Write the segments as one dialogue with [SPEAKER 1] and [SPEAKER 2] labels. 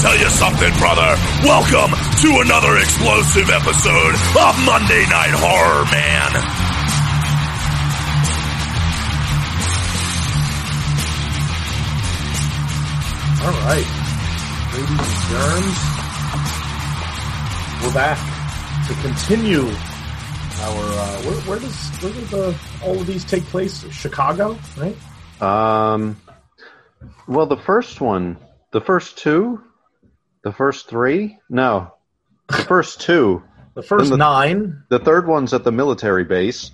[SPEAKER 1] tell you something, brother. Welcome to another explosive episode of Monday Night Horror, man.
[SPEAKER 2] All right, ladies and germs, we're back to continue our. Uh, where, where does where do the all of these take place? Chicago, right?
[SPEAKER 3] Um, well, the first one, the first two, the first three, no, the first two.
[SPEAKER 2] The first
[SPEAKER 3] the-
[SPEAKER 2] nine.
[SPEAKER 3] The third one's at the military base,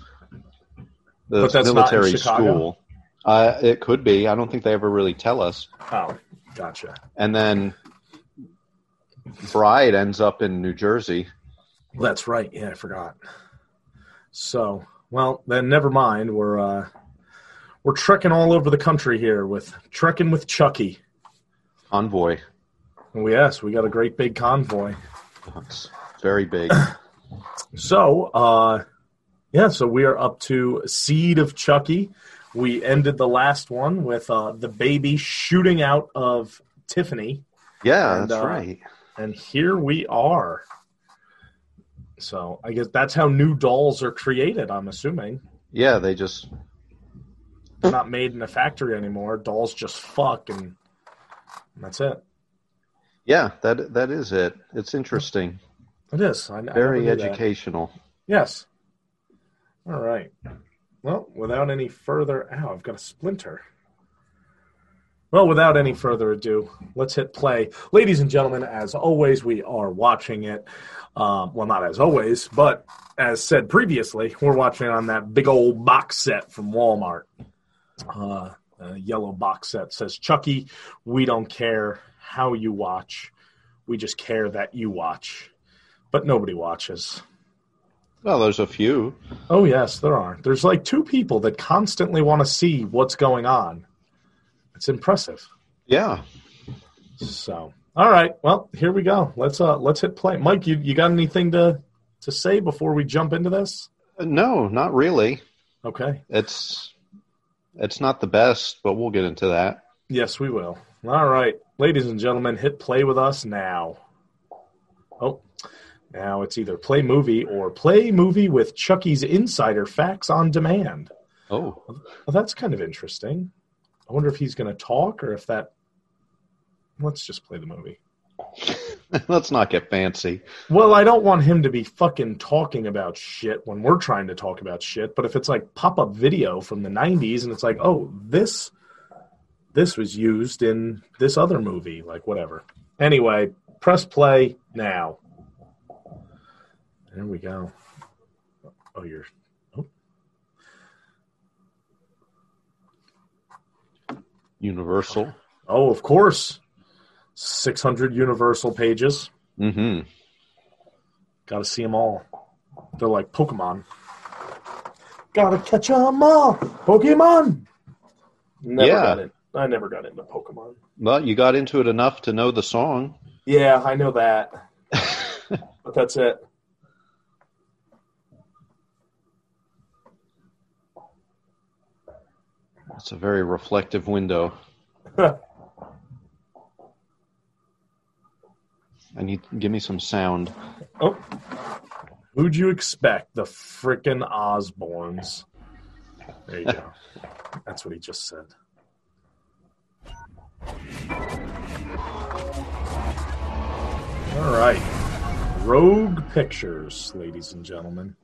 [SPEAKER 3] the
[SPEAKER 2] But that's
[SPEAKER 3] military school. Uh, it could be. I don't think they ever really tell us.
[SPEAKER 2] Oh, gotcha.
[SPEAKER 3] And then Bride ends up in New Jersey.
[SPEAKER 2] That's right. Yeah, I forgot. So, well, then never mind. We're uh, we're trekking all over the country here with trekking with Chucky.
[SPEAKER 3] Convoy.
[SPEAKER 2] Oh, yes, we got a great big convoy.
[SPEAKER 3] It's very big.
[SPEAKER 2] So, uh, yeah, so we are up to Seed of Chucky. We ended the last one with uh, the baby shooting out of Tiffany,
[SPEAKER 3] Yeah,
[SPEAKER 2] And,
[SPEAKER 3] that's
[SPEAKER 2] uh,
[SPEAKER 3] right.
[SPEAKER 2] and here we are. So, I guess that's how new dolls are created, I'm assuming.
[SPEAKER 3] Yeah, they just
[SPEAKER 2] They're not made in a factory anymore. Dolls just fuck, and that's it.
[SPEAKER 3] Yeah that that is it. It's interesting.
[SPEAKER 2] It is. I, I
[SPEAKER 3] Very
[SPEAKER 2] never knew that.
[SPEAKER 3] educational.
[SPEAKER 2] Yes. All right. Well, without any further, ow, I've got a splinter. Well, without any further ado, let's hit play. Ladies and gentlemen, as always, we are watching it. Um, well, not as always, but as said previously, we're watching it on that big old box set from Walmart. Uh, a yellow box set says, Chucky, we don't care how you watch. We just care that you watch. But nobody watches.
[SPEAKER 3] Well, there's a few.
[SPEAKER 2] Oh yes, there are. There's like two people that constantly want to see what's going on. It's impressive.
[SPEAKER 3] Yeah.
[SPEAKER 2] So, all right. Well, here we go. Let's uh let's hit play. Mike, you you got anything to to say before we jump into this?
[SPEAKER 3] No, not really.
[SPEAKER 2] Okay.
[SPEAKER 3] It's it's not the best, but we'll get into that.
[SPEAKER 2] Yes, we will. All right. Ladies and gentlemen, hit play with us now. Oh. Now it's either play movie or play movie with Chucky's Insider Facts on Demand.
[SPEAKER 3] Oh,
[SPEAKER 2] Well, that's kind of interesting. I wonder if he's going to talk or if that. Let's just play the movie.
[SPEAKER 3] let's not get fancy.
[SPEAKER 2] Well, I don't want him to be fucking talking about shit when we're trying to talk about shit. But if it's like pop up video from the 90s and it's like, oh, this this was used in this other movie, like whatever. Anyway, press play now. There we go. Oh, you're.
[SPEAKER 3] Universal.
[SPEAKER 2] Oh, of course. 600 Universal pages.
[SPEAKER 3] Mm-hmm.
[SPEAKER 2] Got to see them all. They're like Pokemon. Gotta catch 'em all, Pokemon. Never
[SPEAKER 3] Yeah.
[SPEAKER 2] I never got into Pokemon.
[SPEAKER 3] Well, you got into it enough to know the song.
[SPEAKER 2] Yeah, I know that, but that's it.
[SPEAKER 3] That's a very reflective window. I need give me some sound.
[SPEAKER 2] oh, who'd you expect? The frickin' Osbournes. There you go. That's what he just said. All right. Rogue Pictures, ladies and gentlemen.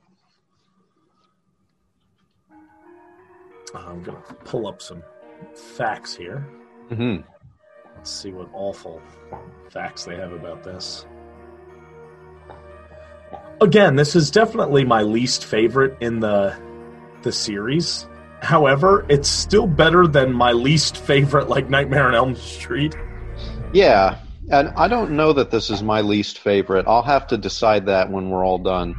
[SPEAKER 2] I'm going to pull up some facts here.
[SPEAKER 3] Mm-hmm.
[SPEAKER 2] Let's see what awful facts they have about this. Again, this is definitely my least favorite in the the series. However, it's still better than my least favorite like Nightmare on Elm Street.
[SPEAKER 3] Yeah, and I don't know that this is my least favorite. I'll have to decide that when we're all done.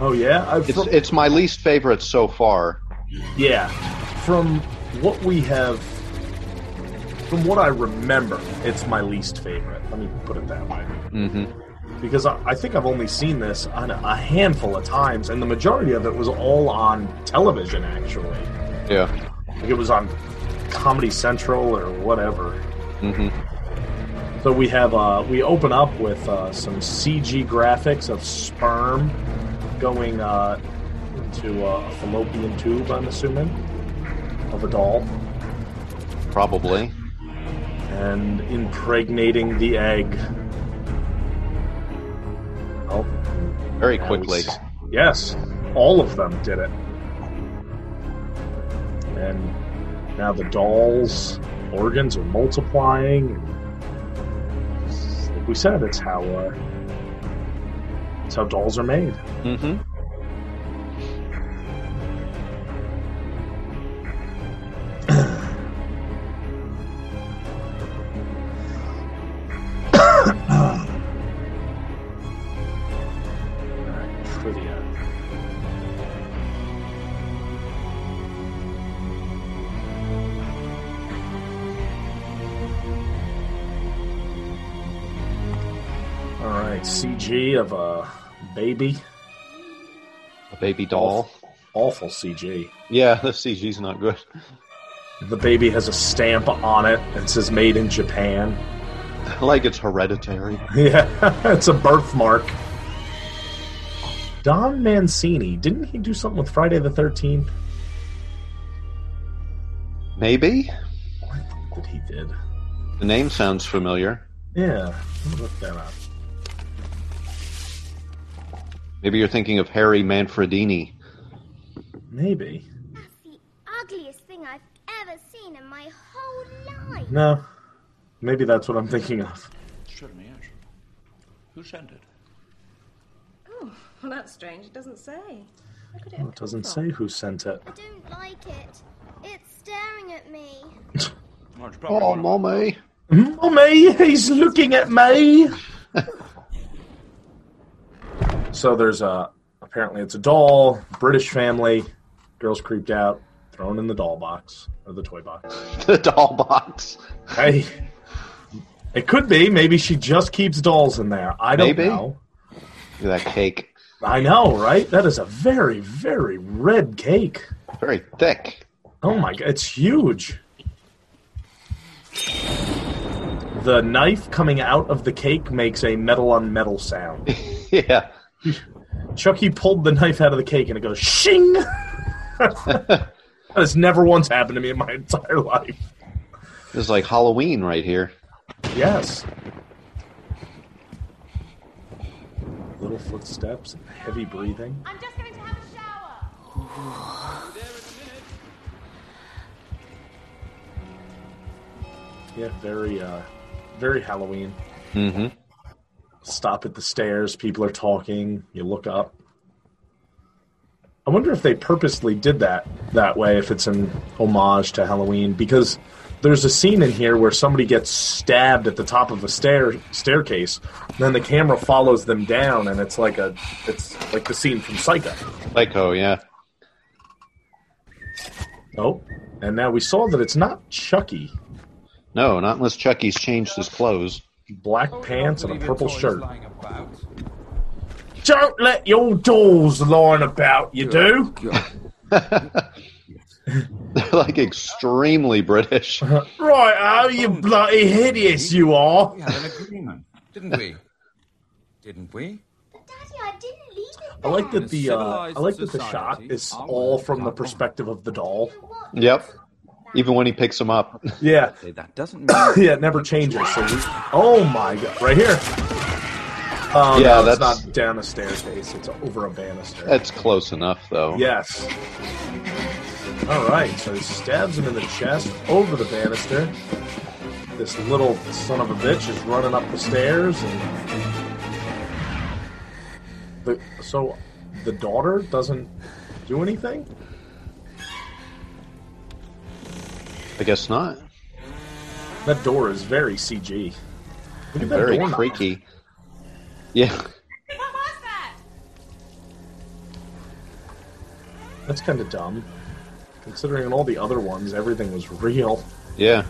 [SPEAKER 2] Oh yeah, I,
[SPEAKER 3] It's
[SPEAKER 2] from,
[SPEAKER 3] it's my least favorite so far.
[SPEAKER 2] yeah. From what we have, from what I remember, it's my least favorite. Let me put it that way.
[SPEAKER 3] Mm-hmm.
[SPEAKER 2] Because I, I think I've only seen this on a, handful of times, and the majority of it was all on television. Actually,
[SPEAKER 3] Yeah.
[SPEAKER 2] like it was on Comedy Central or whatever.
[SPEAKER 3] Mm-hmm.
[SPEAKER 2] So we have uh, we open up with uh, some CG graphics of sperm going uh, into a fallopian tube. I'm assuming of a doll
[SPEAKER 3] Probably.
[SPEAKER 2] and impregnating the egg. Oh,
[SPEAKER 3] Very quickly.
[SPEAKER 2] s- Yes, all of them did it. And now the doll's organs are multiplying. Like we said, it's how uh, it's how dolls are made.
[SPEAKER 3] Mm-hmm.
[SPEAKER 2] CG of a baby.
[SPEAKER 3] A baby doll.
[SPEAKER 2] Awful CG.
[SPEAKER 3] Yeah, the CG's not good.
[SPEAKER 2] The baby has a stamp on it and says "Made in Japan."
[SPEAKER 3] like it's hereditary.
[SPEAKER 2] Yeah, it's a birthmark. Don Mancini didn't he do something with Friday the Thirteenth?
[SPEAKER 3] Maybe?
[SPEAKER 2] That he did.
[SPEAKER 3] The name sounds familiar.
[SPEAKER 2] Yeah, let me look that up.
[SPEAKER 3] Maybe you're thinking of Harry Manfredini.
[SPEAKER 2] Maybe.
[SPEAKER 4] That's the ugliest thing I've ever seen in my whole life.
[SPEAKER 2] No. Maybe that's what I'm thinking of.
[SPEAKER 5] Certainly is. Who sent it?
[SPEAKER 6] Oh, well, that's strange. It doesn't say. Could it,
[SPEAKER 2] Well, it doesn't say who sent it.
[SPEAKER 4] I don't like it. It's staring at me.
[SPEAKER 5] Well, it's probably
[SPEAKER 3] Oh,
[SPEAKER 5] one of-
[SPEAKER 3] mommy.
[SPEAKER 2] Mommy, he's looking at me. so there's a apparently it's a doll, British family, girls creeped out, thrown in the doll box or the toy box.
[SPEAKER 3] The doll box.
[SPEAKER 2] Hey, it could be. Maybe she just keeps dolls in there. I don't
[SPEAKER 3] Maybe.
[SPEAKER 2] know.
[SPEAKER 3] Look at that cake.
[SPEAKER 2] I know, right? That is a very, very red cake.
[SPEAKER 3] Very thick.
[SPEAKER 2] Oh my god, it's huge. The knife coming out of the cake makes a metal on metal sound.
[SPEAKER 3] yeah.
[SPEAKER 2] Chucky pulled the knife out of the cake and it goes shing. that has never once happened to me in my entire life.
[SPEAKER 3] This is like Halloween right here.
[SPEAKER 2] Yes. Little footsteps and heavy breathing.
[SPEAKER 6] I'm just going to have a shower.
[SPEAKER 2] Yeah, very, uh, very Halloween.
[SPEAKER 3] Mm-hmm.
[SPEAKER 2] Stop at the stairs. People are talking. You look up. I wonder if they purposely did that that way. If it's an homage to Halloween, because there's a scene in here where somebody gets stabbed at the top of a stair staircase. Then the camera follows them down, and it's like a it's like the scene from Psycho.
[SPEAKER 3] Psycho, yeah.
[SPEAKER 2] Oh, and now we saw that it's not Chucky.
[SPEAKER 3] No, not unless Chucky's changed his clothes.
[SPEAKER 2] Black pants and a purple shirt. Don't let your dolls lying about, you do.
[SPEAKER 3] They're like extremely British.
[SPEAKER 2] Right, oh, you bloody hideous you are.
[SPEAKER 7] We had an agreement, didn't we? Didn't we?
[SPEAKER 4] Daddy, I didn't leave it
[SPEAKER 2] I like that the uh, I like that the shot is all from the perspective of the doll.
[SPEAKER 3] Yep. Even when he picks him up.
[SPEAKER 2] Yeah,
[SPEAKER 7] that doesn't mean
[SPEAKER 2] yeah, it never changes. So we, oh my god, right here. Oh
[SPEAKER 3] Yeah,
[SPEAKER 2] no, it's
[SPEAKER 3] that's-
[SPEAKER 2] not down a staircase. It's over a banister.
[SPEAKER 3] That's close enough, though.
[SPEAKER 2] Yes. All right, so he stabs him in the chest over the banister. This little son of a bitch is running up the stairs, and the, so the daughter doesn't do anything.
[SPEAKER 3] I guess not.
[SPEAKER 2] That door is very CG. Look at that
[SPEAKER 3] Very creaky. Yeah.
[SPEAKER 6] What was that?
[SPEAKER 2] That's kind of dumb, considering in all the other ones everything was real.
[SPEAKER 3] Yeah.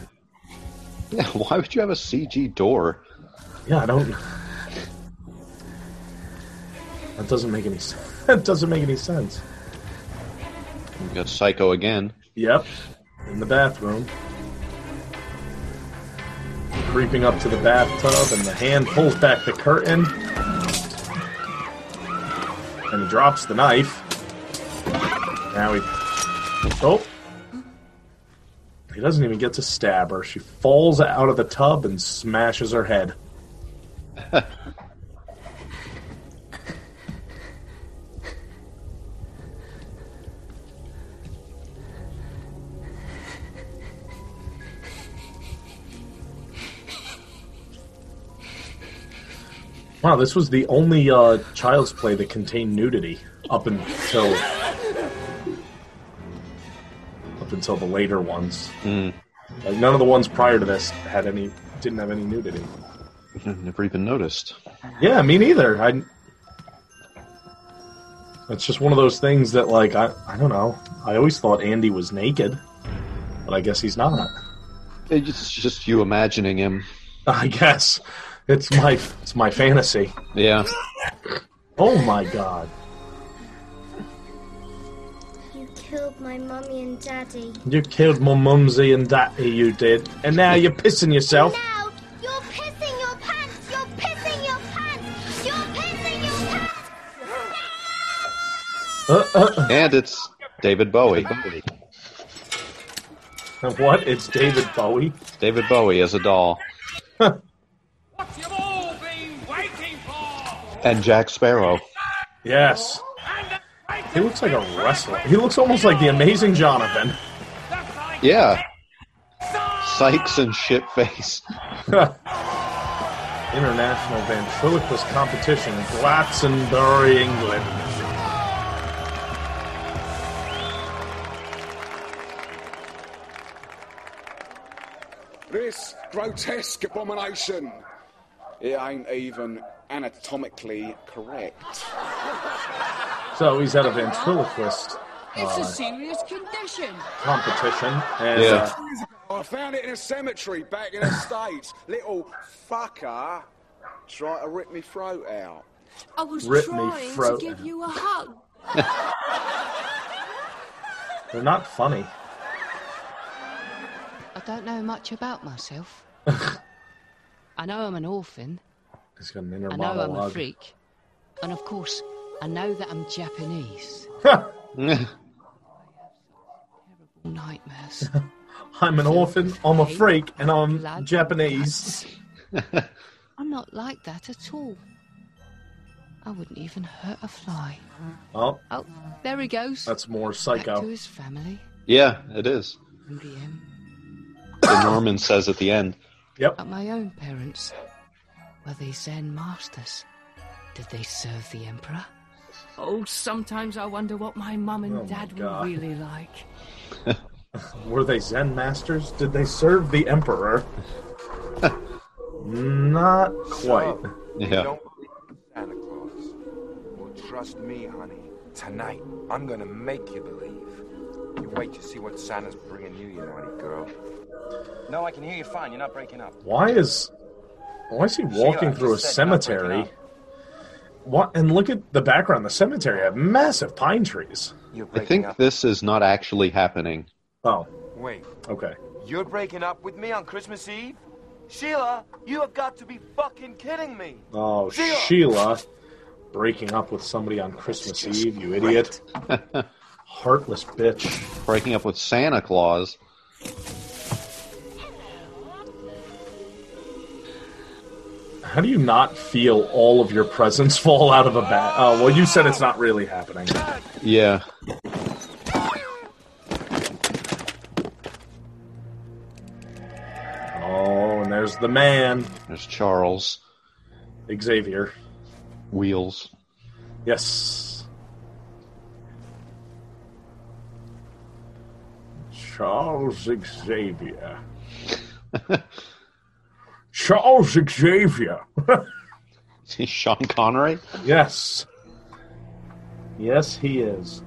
[SPEAKER 3] Yeah, why would you have a CG door?
[SPEAKER 2] Yeah, I don't. That doesn't make any. s- That doesn't make any sense.
[SPEAKER 3] We got Psycho again.
[SPEAKER 2] Yep, in the bathroom. creeping up to the bathtub, and the hand pulls back the curtain. And he drops the knife. Now he. Oh! He doesn't even get to stab her. She falls out of the tub and smashes her head. Wow, this was the only uh, Child's Play that contained nudity up until up until the later ones. Like none of the ones prior to this had any didn't have any nudity.
[SPEAKER 3] Never even noticed.
[SPEAKER 2] Yeah, me neither. I. It's just one of those things that, like, I, I don't know. I always thought Andy was naked, but I guess he's not.
[SPEAKER 3] It's just you imagining him.
[SPEAKER 2] I guess it's my it's my fantasy.
[SPEAKER 3] Yeah.
[SPEAKER 2] Oh my god!
[SPEAKER 4] You killed my mummy and daddy.
[SPEAKER 2] You killed my mumsy and daddy, you did, and now you're pissing yourself.
[SPEAKER 4] Now you're pissing your pants. You're pissing your pants. You're pissing your pants.
[SPEAKER 2] Uh, uh,
[SPEAKER 3] And it's David Bowie.
[SPEAKER 2] uh, what? It's David Bowie.
[SPEAKER 3] David Bowie as a doll. And Jack Sparrow.
[SPEAKER 2] Yes, he looks like a wrestler. He looks almost like the Amazing Jonathan.
[SPEAKER 3] Yeah. Psychs and shitface.
[SPEAKER 2] International ventriloquist competition, Glastonbury, England.
[SPEAKER 8] This grotesque abomination. It ain't even anatomically correct.
[SPEAKER 2] So he's at a ventriloquist
[SPEAKER 9] It's a serious condition.
[SPEAKER 2] competition, and
[SPEAKER 3] Yeah.
[SPEAKER 2] uh,
[SPEAKER 8] I found it in a cemetery back in the States. Little fucker tried to rip me throat out.
[SPEAKER 9] I was
[SPEAKER 2] Rip
[SPEAKER 9] trying to give
[SPEAKER 2] out.
[SPEAKER 9] you a hug.
[SPEAKER 2] they're not funny.
[SPEAKER 10] I don't know much about myself. I know I'm an orphan.
[SPEAKER 2] He's got an inner
[SPEAKER 10] I know I'm a freak. And of course, I know that I'm Japanese. Nightmares.
[SPEAKER 2] I'm an orphan, I'm a freak, and I'm
[SPEAKER 10] Blood,
[SPEAKER 2] Japanese.
[SPEAKER 10] I'm not like that at all. I wouldn't even hurt a fly.
[SPEAKER 2] Oh,
[SPEAKER 10] Oh, there he goes.
[SPEAKER 2] that's more
[SPEAKER 10] Back to
[SPEAKER 2] psycho.
[SPEAKER 10] his family.
[SPEAKER 3] Yeah, it is.
[SPEAKER 10] Rudy M.
[SPEAKER 3] The Norman says at the end.
[SPEAKER 2] Yep.
[SPEAKER 10] But my own parents. Were they Zen masters? Did they serve the Emperor? Oh, sometimes I wonder what my mum and
[SPEAKER 2] Oh
[SPEAKER 10] dad were really like.
[SPEAKER 2] Were they Zen masters? Did they serve the Emperor? Not quite.
[SPEAKER 3] Yeah.
[SPEAKER 11] Don't believe in Santa Claus. Well, trust me, honey. Tonight, I'm gonna make you believe. You wait to see what Santa's bringing you, you naughty girl.
[SPEAKER 12] No, I can hear you fine. You're not breaking up.
[SPEAKER 2] Why is why is he walking
[SPEAKER 12] Sheila,
[SPEAKER 2] through a
[SPEAKER 12] just said you're not breaking
[SPEAKER 2] cemetery? What? And look at the background. The cemetery have massive pine trees.
[SPEAKER 11] You're
[SPEAKER 3] I think
[SPEAKER 11] up.
[SPEAKER 3] this is not actually happening.
[SPEAKER 2] Oh,
[SPEAKER 11] Wait,
[SPEAKER 2] okay.
[SPEAKER 11] you're breaking up with me on Christmas Eve? Sheila, you have got to be fucking kidding me.
[SPEAKER 2] Oh,
[SPEAKER 11] Sheila!
[SPEAKER 2] Sheila breaking up with somebody on Christmas Eve. You idiot. Heartless bitch.
[SPEAKER 3] Breaking up with Santa Claus.
[SPEAKER 2] How do you not feel all of your presents fall out of a bag? Oh, well, you said it's not really happening.
[SPEAKER 3] Yeah.
[SPEAKER 2] Oh, and there's the man,
[SPEAKER 3] There's Charles.
[SPEAKER 2] Xavier.
[SPEAKER 3] Wheels.
[SPEAKER 2] Yes. Charles Xavier. Charles Xavier.
[SPEAKER 3] Sean Connery.
[SPEAKER 2] yes. Yes, he is.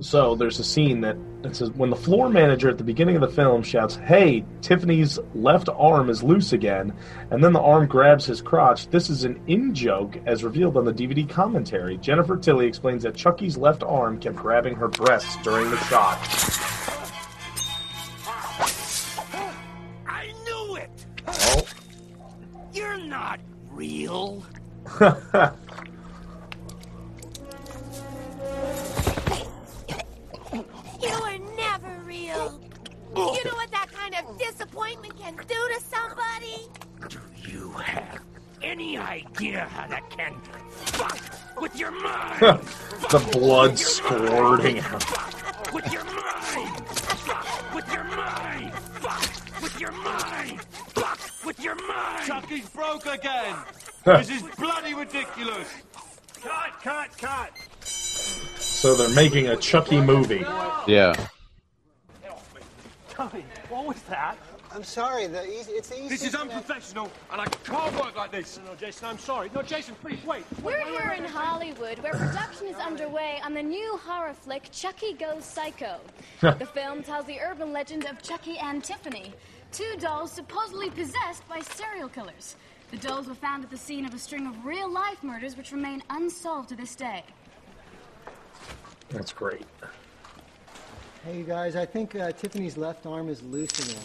[SPEAKER 2] So there's a scene that it says when the floor manager at the beginning of the film shouts, "Hey, Tiffany's left arm is loose again," and then the arm grabs his crotch. This is an in joke, as revealed on the DVD commentary. Jennifer Tilly explains that Chucky's left arm kept grabbing her breasts during the shot.
[SPEAKER 4] You are never real. You know what that kind of disappointment can do to somebody?
[SPEAKER 5] Do you have any idea how that can fuck with your mind?
[SPEAKER 2] the blood squirting out.
[SPEAKER 5] Fuck with your mind! Fuck with your mind! Fuck with your mind! Fuck with your mind!
[SPEAKER 13] Chucky's broke again. This is bloody ridiculous.
[SPEAKER 5] Cut, cut, cut!
[SPEAKER 2] So they're making a Chucky movie.
[SPEAKER 3] Yeah.
[SPEAKER 13] Tommy, what was that?
[SPEAKER 14] I'm sorry. The easy, it's the
[SPEAKER 13] This is unprofessional, and I can't work like this.
[SPEAKER 5] No, no, Jason, I'm sorry. No, Jason, please, wait.
[SPEAKER 15] We're here in Hollywood, where production is underway on the new horror flick Chucky Goes Psycho. the film tells the urban legend of Chucky and Tiffany, two dolls supposedly possessed by serial killers. The dolls were found at the scene of a string of real life murders which remain unsolved to this day.
[SPEAKER 2] That's great.
[SPEAKER 14] Hey, you guys, I think uh, Tiffany's left arm is loosening.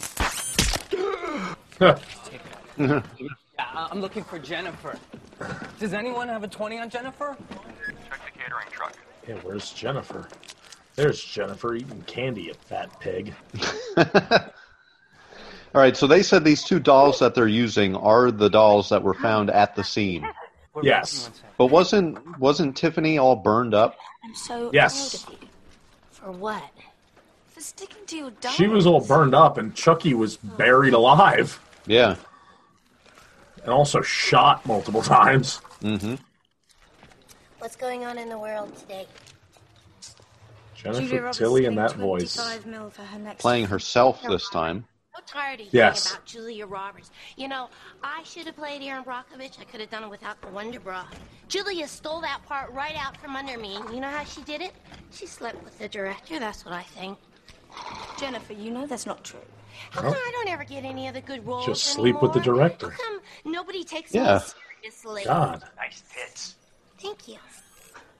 [SPEAKER 16] Yeah, I'm looking for Jennifer. Does anyone have a 20 on Jennifer?
[SPEAKER 17] Check the catering truck.
[SPEAKER 2] Yeah, where's Jennifer? There's Jennifer eating candy, you fat pig.
[SPEAKER 3] All right, so they said these two dolls that they're using are the dolls that were found at the scene.
[SPEAKER 2] Yes.
[SPEAKER 3] But wasn't wasn't Tiffany all burned up?
[SPEAKER 4] I'm so
[SPEAKER 2] Yes.
[SPEAKER 4] proud of you. For what? For sticking to your dog.
[SPEAKER 2] She was all burned up, and Chucky was buried alive.
[SPEAKER 3] Yeah.
[SPEAKER 2] And also shot multiple times.
[SPEAKER 3] Mm-hmm.
[SPEAKER 4] What's going on in the world today?
[SPEAKER 2] Jennifer Tilly in that voice.
[SPEAKER 4] 25 mil for her next
[SPEAKER 3] Playing herself this time.
[SPEAKER 4] So tired of hearing
[SPEAKER 2] Yes.
[SPEAKER 4] about Julia Roberts. You know, I should have played Erin Brockovich. I could have done it without the Wonder Bra. Julia stole that part right out from under me. You know how she did it? She slept with the director. That's what I think.
[SPEAKER 15] Jennifer, you know that's not true.
[SPEAKER 4] How
[SPEAKER 2] Well,
[SPEAKER 4] come I don't ever get any of the good roles
[SPEAKER 2] Just sleep with the director.
[SPEAKER 4] How come nobody takes
[SPEAKER 2] Yeah.
[SPEAKER 4] me seriously?
[SPEAKER 2] God.
[SPEAKER 5] Nice tits.
[SPEAKER 4] Thank you.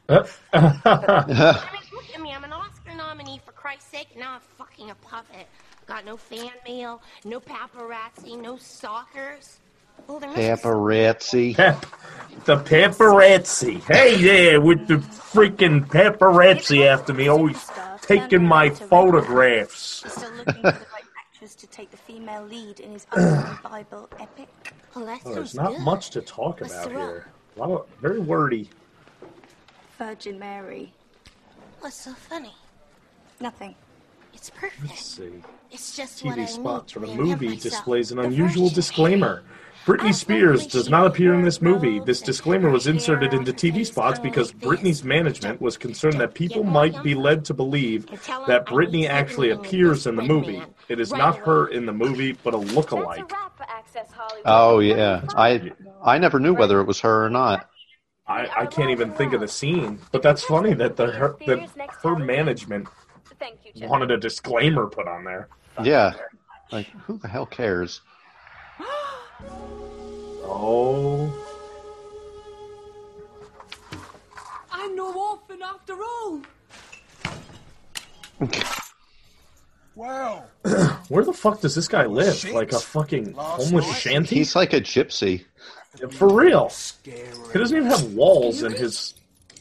[SPEAKER 2] Uh,
[SPEAKER 4] I mean, look at me. I'm an Oscar nominee for Christ's sake, now I'm fucking a puppet. Got no fan mail, no paparazzi, no stalkers. Well, there must be
[SPEAKER 3] Paparazzi.
[SPEAKER 2] Pep, the paparazzi. Hey there, with the freaking paparazzi after me, always taking my photographs.
[SPEAKER 15] Still looking for the right actress to take the female lead in his upcoming Bible epic.
[SPEAKER 4] Well, that
[SPEAKER 2] Well, there's not
[SPEAKER 4] good.
[SPEAKER 2] much to talk about
[SPEAKER 4] the
[SPEAKER 2] here. A lot of, very wordy.
[SPEAKER 15] Virgin Mary.
[SPEAKER 4] What's so funny?
[SPEAKER 15] Nothing.
[SPEAKER 4] It's perfect.
[SPEAKER 2] Let's see.
[SPEAKER 4] It's just what I
[SPEAKER 2] TV spots
[SPEAKER 4] need
[SPEAKER 2] for the
[SPEAKER 4] to
[SPEAKER 2] movie displays an unusual disclaimer. Britney Spears does not appear in this movie. This disclaimer was inserted into TV spots because Britney's management was concerned that people might be led to believe that Britney actually appears in the movie. It is not her in the movie, but a look-alike.
[SPEAKER 3] Oh yeah. I I never knew whether it was her or not.
[SPEAKER 2] I, I can't even think of the scene, but that's funny that the her, that her management wanted a disclaimer put on there.
[SPEAKER 3] Yeah. Like who the hell cares?
[SPEAKER 2] Oh,
[SPEAKER 9] I'm no orphan after all.
[SPEAKER 8] Well,
[SPEAKER 2] where the fuck does this guy live? Like a fucking homeless shanty?
[SPEAKER 3] He's like a gypsy.
[SPEAKER 2] For real. He doesn't even have walls in his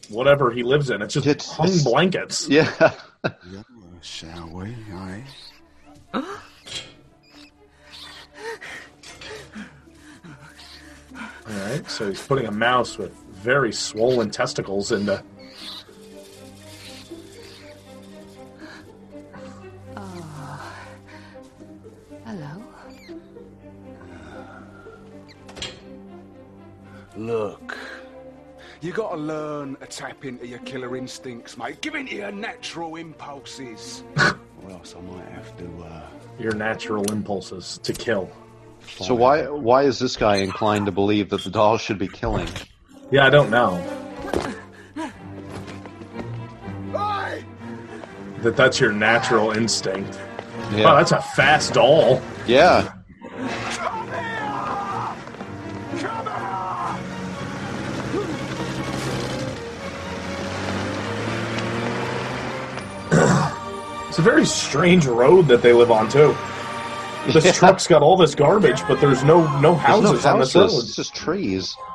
[SPEAKER 2] whatever he lives in. It's just hung blankets.
[SPEAKER 3] Yeah.
[SPEAKER 8] Shall we? Aye.
[SPEAKER 2] All right, so he's putting a mouse with very swollen testicles into.
[SPEAKER 10] Oh. Uh, hello.
[SPEAKER 8] Look, you gotta learn to tap into your killer instincts, mate. Give into your natural impulses. or else I might have to, uh.
[SPEAKER 2] Your natural impulses to kill.
[SPEAKER 3] So why why is this guy inclined to believe that the doll should be killing?
[SPEAKER 2] Yeah, I don't know. That that's your natural instinct.
[SPEAKER 3] Yeah.
[SPEAKER 2] Oh, that's a fast doll.
[SPEAKER 3] Yeah.
[SPEAKER 2] It's a very strange road that they live on too. This
[SPEAKER 3] yeah.
[SPEAKER 2] truck's got all this garbage, but there's no no houses,
[SPEAKER 3] no
[SPEAKER 2] on this road.
[SPEAKER 3] It's just trees.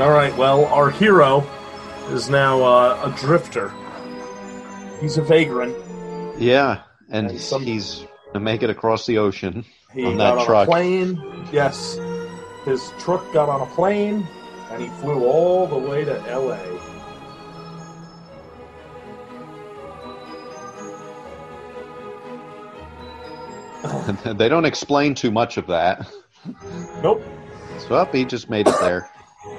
[SPEAKER 2] all right. Well, our hero is now uh, a drifter. He's a vagrant.
[SPEAKER 3] Yeah, and,
[SPEAKER 2] and some,
[SPEAKER 3] he's to make it across the ocean
[SPEAKER 2] he
[SPEAKER 3] on that got
[SPEAKER 2] on
[SPEAKER 3] truck.
[SPEAKER 2] A plane. Yes, his truck got on a plane and he flew all the way to L.A.
[SPEAKER 3] they don't explain too much of that.
[SPEAKER 2] Nope.
[SPEAKER 3] So up, he just made it there.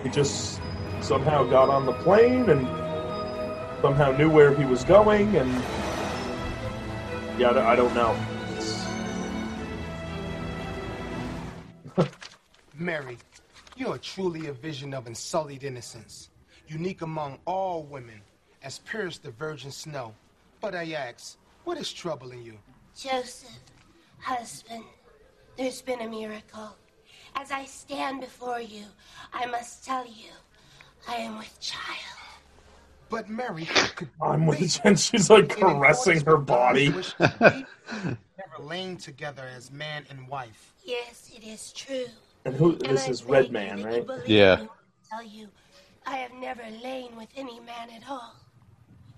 [SPEAKER 2] He just somehow got on the plane and somehow knew where he was going, and yeah, I don't- know.
[SPEAKER 18] Mary, you are truly a vision of unsullied innocence, unique among all women, as pure as the virgin snow. But I ask, what is troubling you?
[SPEAKER 4] Joseph, husband, there's been a miracle. As I stand before you, I must tell you, I am with child.
[SPEAKER 18] But Mary,
[SPEAKER 2] I'm with and she's like caressing her body.
[SPEAKER 18] never lain together as man and wife.
[SPEAKER 4] Yes, it is true.
[SPEAKER 2] And who?
[SPEAKER 4] And
[SPEAKER 2] This
[SPEAKER 4] I
[SPEAKER 2] is
[SPEAKER 4] beg
[SPEAKER 2] Red Man,
[SPEAKER 4] you
[SPEAKER 2] right?
[SPEAKER 3] Yeah.
[SPEAKER 4] I Tell you, I have never lain with any man at all.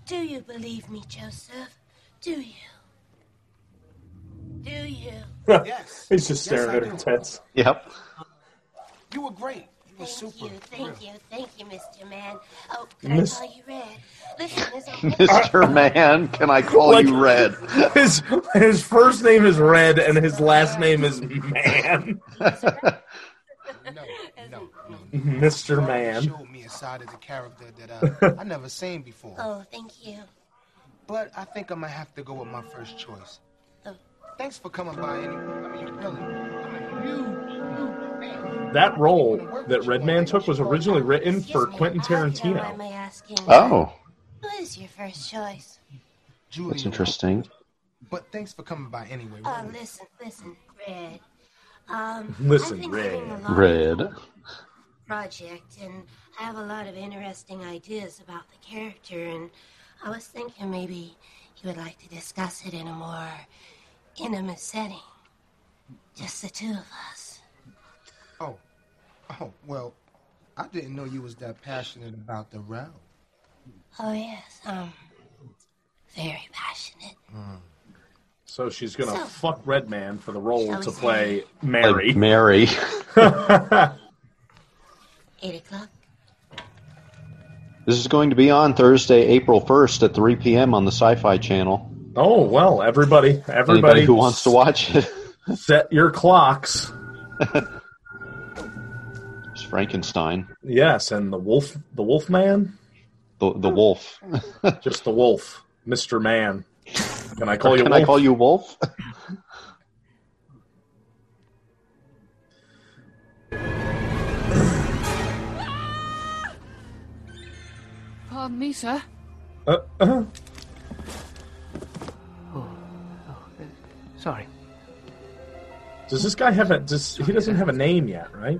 [SPEAKER 4] Do you believe me, Joseph? Do you? Do you?
[SPEAKER 18] yes.
[SPEAKER 2] He's just staring
[SPEAKER 18] Yes,
[SPEAKER 2] at her tits.
[SPEAKER 3] Yep.
[SPEAKER 18] You were great. You were
[SPEAKER 4] Thank
[SPEAKER 18] super.
[SPEAKER 4] you, thank you, thank you, Mr. Man. Oh, can
[SPEAKER 2] Miss-
[SPEAKER 4] I call you Red? Listen,
[SPEAKER 3] Mr. Man, can I call
[SPEAKER 2] Like-
[SPEAKER 3] you Red?
[SPEAKER 2] His his first name is Red and his last name is Man.
[SPEAKER 18] No, no, no.
[SPEAKER 2] Mr.
[SPEAKER 18] You
[SPEAKER 2] Man.
[SPEAKER 18] showed me a side of the character that uh, I never seen before.
[SPEAKER 4] Oh, thank you.
[SPEAKER 18] But I think I'm gonna have to go with my first choice.
[SPEAKER 4] Oh.
[SPEAKER 18] Thanks for coming by. Anyway. I mean, really, I'm a huge, huge fan.
[SPEAKER 2] That role that Red Man took was originally written for Quentin
[SPEAKER 4] If you don't
[SPEAKER 2] Tarantino.
[SPEAKER 4] mind my asking,
[SPEAKER 3] Oh,
[SPEAKER 4] Who is your first choice?
[SPEAKER 18] Julia.
[SPEAKER 3] that's interesting.
[SPEAKER 18] But thanks for coming by anyway.
[SPEAKER 4] Oh,
[SPEAKER 18] really.
[SPEAKER 4] listen, listen, Red. Um,
[SPEAKER 2] Listen, Red.
[SPEAKER 4] getting a lot
[SPEAKER 3] Red.
[SPEAKER 4] project, and I have a lot of interesting ideas about the character, and I was thinking maybe you would like to discuss it in a more intimate setting. Just the two of us.
[SPEAKER 18] Oh, well, I didn't know you was that passionate about the route.
[SPEAKER 4] Oh, yes, um, very passionate.
[SPEAKER 2] So she's gonna
[SPEAKER 4] So-
[SPEAKER 2] fuck Red Man for the role to play Mary.
[SPEAKER 3] Like Mary.
[SPEAKER 4] Eight o'clock?
[SPEAKER 3] This is going to be on Thursday, April 1st at 3 p.m. on the Sci Fi Channel.
[SPEAKER 2] oh well, everybody, everybody
[SPEAKER 3] Anybody who wants to watch it.
[SPEAKER 2] set your clocks.
[SPEAKER 3] It's Frankenstein.
[SPEAKER 2] Yes, and the wolf, the Wolf Man,
[SPEAKER 3] The, the wolf.
[SPEAKER 2] just the wolf, Mister Man. Can I call you?
[SPEAKER 3] Can
[SPEAKER 2] wolf?
[SPEAKER 3] I call you wolf?
[SPEAKER 10] Pardon me, sir.
[SPEAKER 2] Uh, uh,
[SPEAKER 10] Sorry.
[SPEAKER 2] does this guy have a? Does, he doesn't have a name yet, right?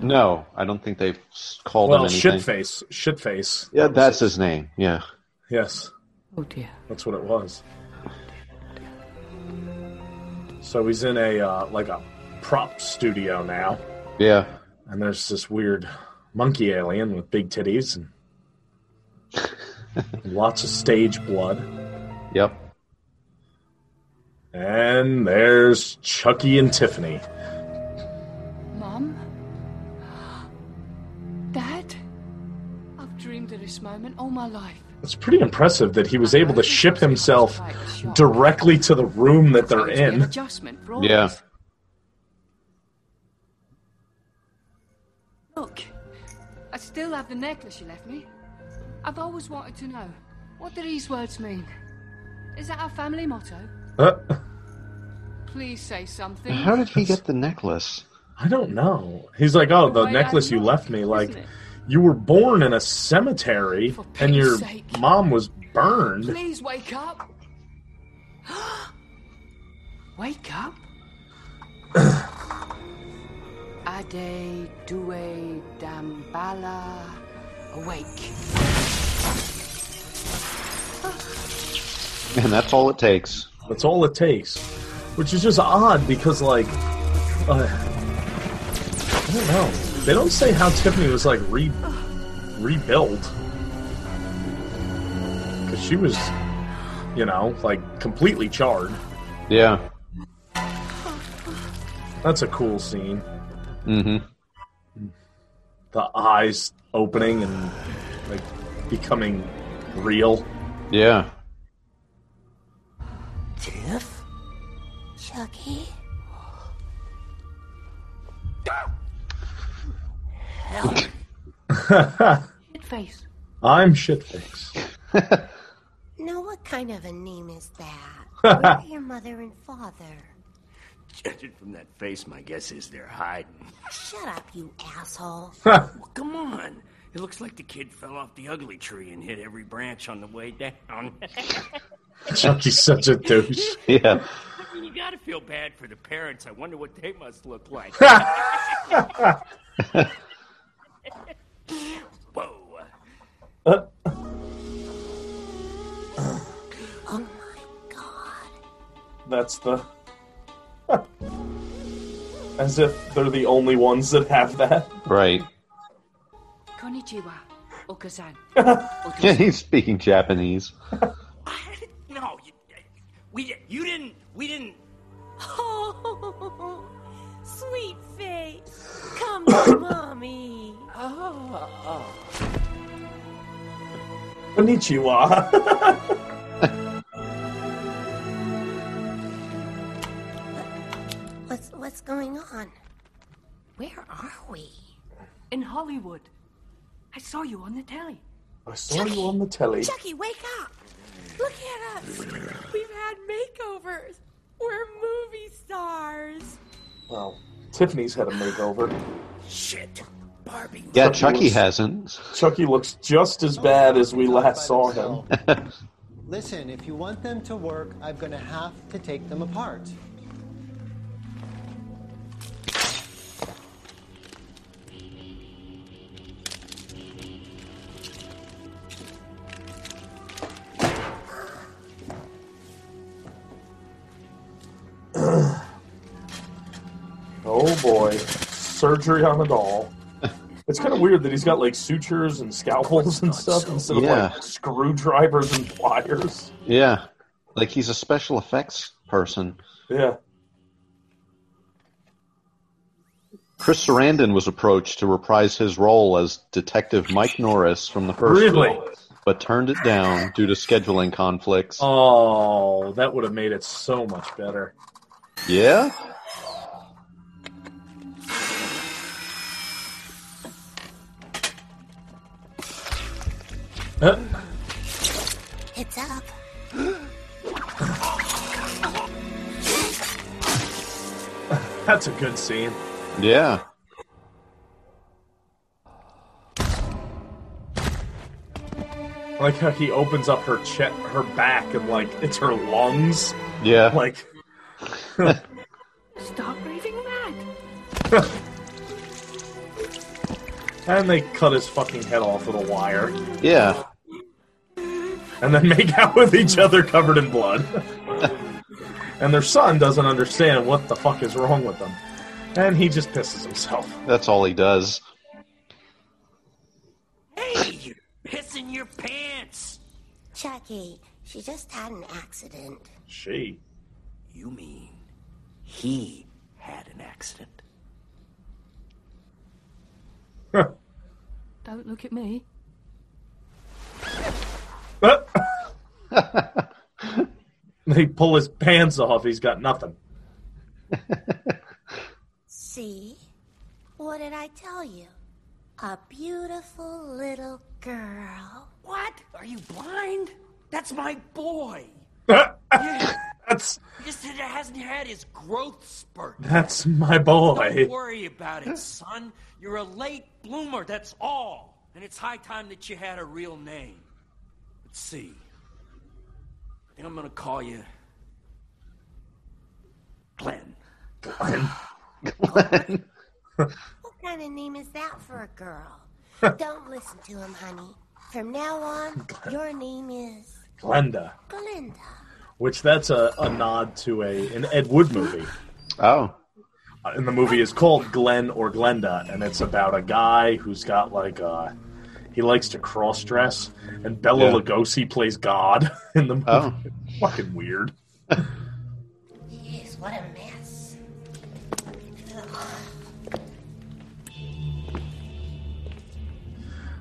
[SPEAKER 3] No, I don't think they've s- called
[SPEAKER 2] Well,
[SPEAKER 3] him anything.
[SPEAKER 2] shitface, shitface.
[SPEAKER 3] Yeah, that's his name. Yeah.
[SPEAKER 2] Yes,
[SPEAKER 10] Oh dear.
[SPEAKER 2] that's what it was. So he's in a uh, like a prop studio now,
[SPEAKER 3] Yeah.
[SPEAKER 2] and there's this weird monkey alien with big titties and lots of stage blood.
[SPEAKER 3] Yep.
[SPEAKER 2] And there's Chucky and Tiffany.
[SPEAKER 10] Dreamed this moment all my life.
[SPEAKER 2] It's pretty impressive that he was able to ship himself directly to the room that they're
[SPEAKER 10] It's going to be an
[SPEAKER 2] in.
[SPEAKER 10] adjustment
[SPEAKER 3] Yeah.
[SPEAKER 10] Look, I still have the necklace you left me. I've always wanted to know, what do these words mean? Is that our family motto?
[SPEAKER 2] Uh,
[SPEAKER 10] Please say something.
[SPEAKER 3] How did he get the necklace?
[SPEAKER 2] I don't know. He's like, oh, the
[SPEAKER 10] way
[SPEAKER 2] necklace you left me. Like,
[SPEAKER 10] it?
[SPEAKER 2] You were born in a cemetery, and your
[SPEAKER 10] sake.
[SPEAKER 2] mom was burned.
[SPEAKER 10] Please wake up. wake up. Ade due Damballa awake.
[SPEAKER 3] And that's all it takes.
[SPEAKER 2] That's all it takes. Which is just odd because, like, uh, I don't know. They don't say how Tiffany was like re rebuilt. Because she was, you know, like completely charred.
[SPEAKER 3] Yeah.
[SPEAKER 2] That's a cool scene.
[SPEAKER 3] Mm-hmm.
[SPEAKER 2] The eyes opening and like becoming real.
[SPEAKER 3] Yeah.
[SPEAKER 4] Tiff? Chucky?
[SPEAKER 10] Shit face.
[SPEAKER 2] I'm shitface.
[SPEAKER 4] Now, what kind of a name is that? Where are your mother and father?
[SPEAKER 13] Judging from that face, my guess is they're hiding.
[SPEAKER 4] Shut up, you asshole.
[SPEAKER 13] well, come on. It looks like the kid fell off the ugly tree and hit every branch on the way down.
[SPEAKER 2] Chucky's such a douche.
[SPEAKER 3] Yeah.
[SPEAKER 13] I mean, you gotta feel bad for the parents. I wonder what they must look like. Whoa.
[SPEAKER 2] Uh,
[SPEAKER 4] Oh my god.
[SPEAKER 2] That's the. As if they're the only ones that have that.
[SPEAKER 3] Right.
[SPEAKER 10] Konnichiwa. Okasan.
[SPEAKER 3] Yeah, he's speaking Japanese.
[SPEAKER 13] no, you, we you didn't. We didn't.
[SPEAKER 9] Oh, sweet face. Come to mommy.
[SPEAKER 2] Konnichiwa.
[SPEAKER 4] What's what's going on? Where are we?
[SPEAKER 10] In Hollywood. I saw you on the telly.
[SPEAKER 2] I saw you on the telly.
[SPEAKER 9] Chucky, wake up. Look at us. We've had makeovers. We're movie stars.
[SPEAKER 2] Well, Tiffany's had a makeover.
[SPEAKER 13] Shit. Barbie.
[SPEAKER 3] Yeah,
[SPEAKER 2] Chucky
[SPEAKER 3] Chucky
[SPEAKER 2] looks-
[SPEAKER 3] hasn't.
[SPEAKER 2] Chucky looks just as bad as we last saw him.
[SPEAKER 14] Listen, if you want them to work, I'm going to have to take them apart.
[SPEAKER 2] Oh boy, surgery on a doll. It's kind of weird that he's got like sutures and scalpels and stuff instead of like screwdrivers and pliers.
[SPEAKER 3] Yeah. Like he's a special effects person.
[SPEAKER 2] Yeah.
[SPEAKER 3] Chris Sarandon was approached to reprise his role as Detective Mike Norris from the first
[SPEAKER 2] Really?
[SPEAKER 3] film, but turned it down due to scheduling conflicts.
[SPEAKER 2] Oh, that would have made it so much better.
[SPEAKER 3] Yeah?
[SPEAKER 2] Uh,
[SPEAKER 4] It's up.
[SPEAKER 2] that's a good scene.
[SPEAKER 3] Yeah.
[SPEAKER 2] I like how he opens up her chest, her back, and like it's her lungs.
[SPEAKER 3] Yeah.
[SPEAKER 2] Like
[SPEAKER 10] Stop breathing that.
[SPEAKER 2] And they cut his fucking head off with a wire.
[SPEAKER 3] Yeah.
[SPEAKER 2] And then make out with each other covered in blood. and their son doesn't understand what the fuck is wrong with them. And he just pisses himself.
[SPEAKER 3] That's all he does.
[SPEAKER 13] Hey, you're pissing your pants.
[SPEAKER 4] Chucky, she just had an accident.
[SPEAKER 2] She.
[SPEAKER 13] You mean he had an accident?
[SPEAKER 10] Don't look at me.
[SPEAKER 2] They pull his pants off, he's got nothing.
[SPEAKER 4] See? What did I tell you? A beautiful little girl.
[SPEAKER 13] What? Are you blind? That's my boy.
[SPEAKER 2] That's
[SPEAKER 13] Just that it hasn't had his growth spurt.
[SPEAKER 2] that's my boy.
[SPEAKER 13] Don't worry about it, son. You're a late bloomer, that's all. And it's high time that you had a real name. Let's see. I think I'm gonna call you Glenn. Glenn. Glenn.
[SPEAKER 4] What kind of name is that for a girl? Don't listen to him, honey. From now on, your name is
[SPEAKER 2] Glenda.
[SPEAKER 4] Glinda.
[SPEAKER 2] Which that's a, a nod to a an Ed Wood movie.
[SPEAKER 3] Oh.
[SPEAKER 2] Uh, and the movie is called Glenn or Glenda, and it's about a guy who's got like a he likes to cross dress, and Bella
[SPEAKER 3] Yeah.
[SPEAKER 2] Lugosi plays God in the movie.
[SPEAKER 3] Oh.
[SPEAKER 2] Fucking weird.
[SPEAKER 4] Jeez, what a mess.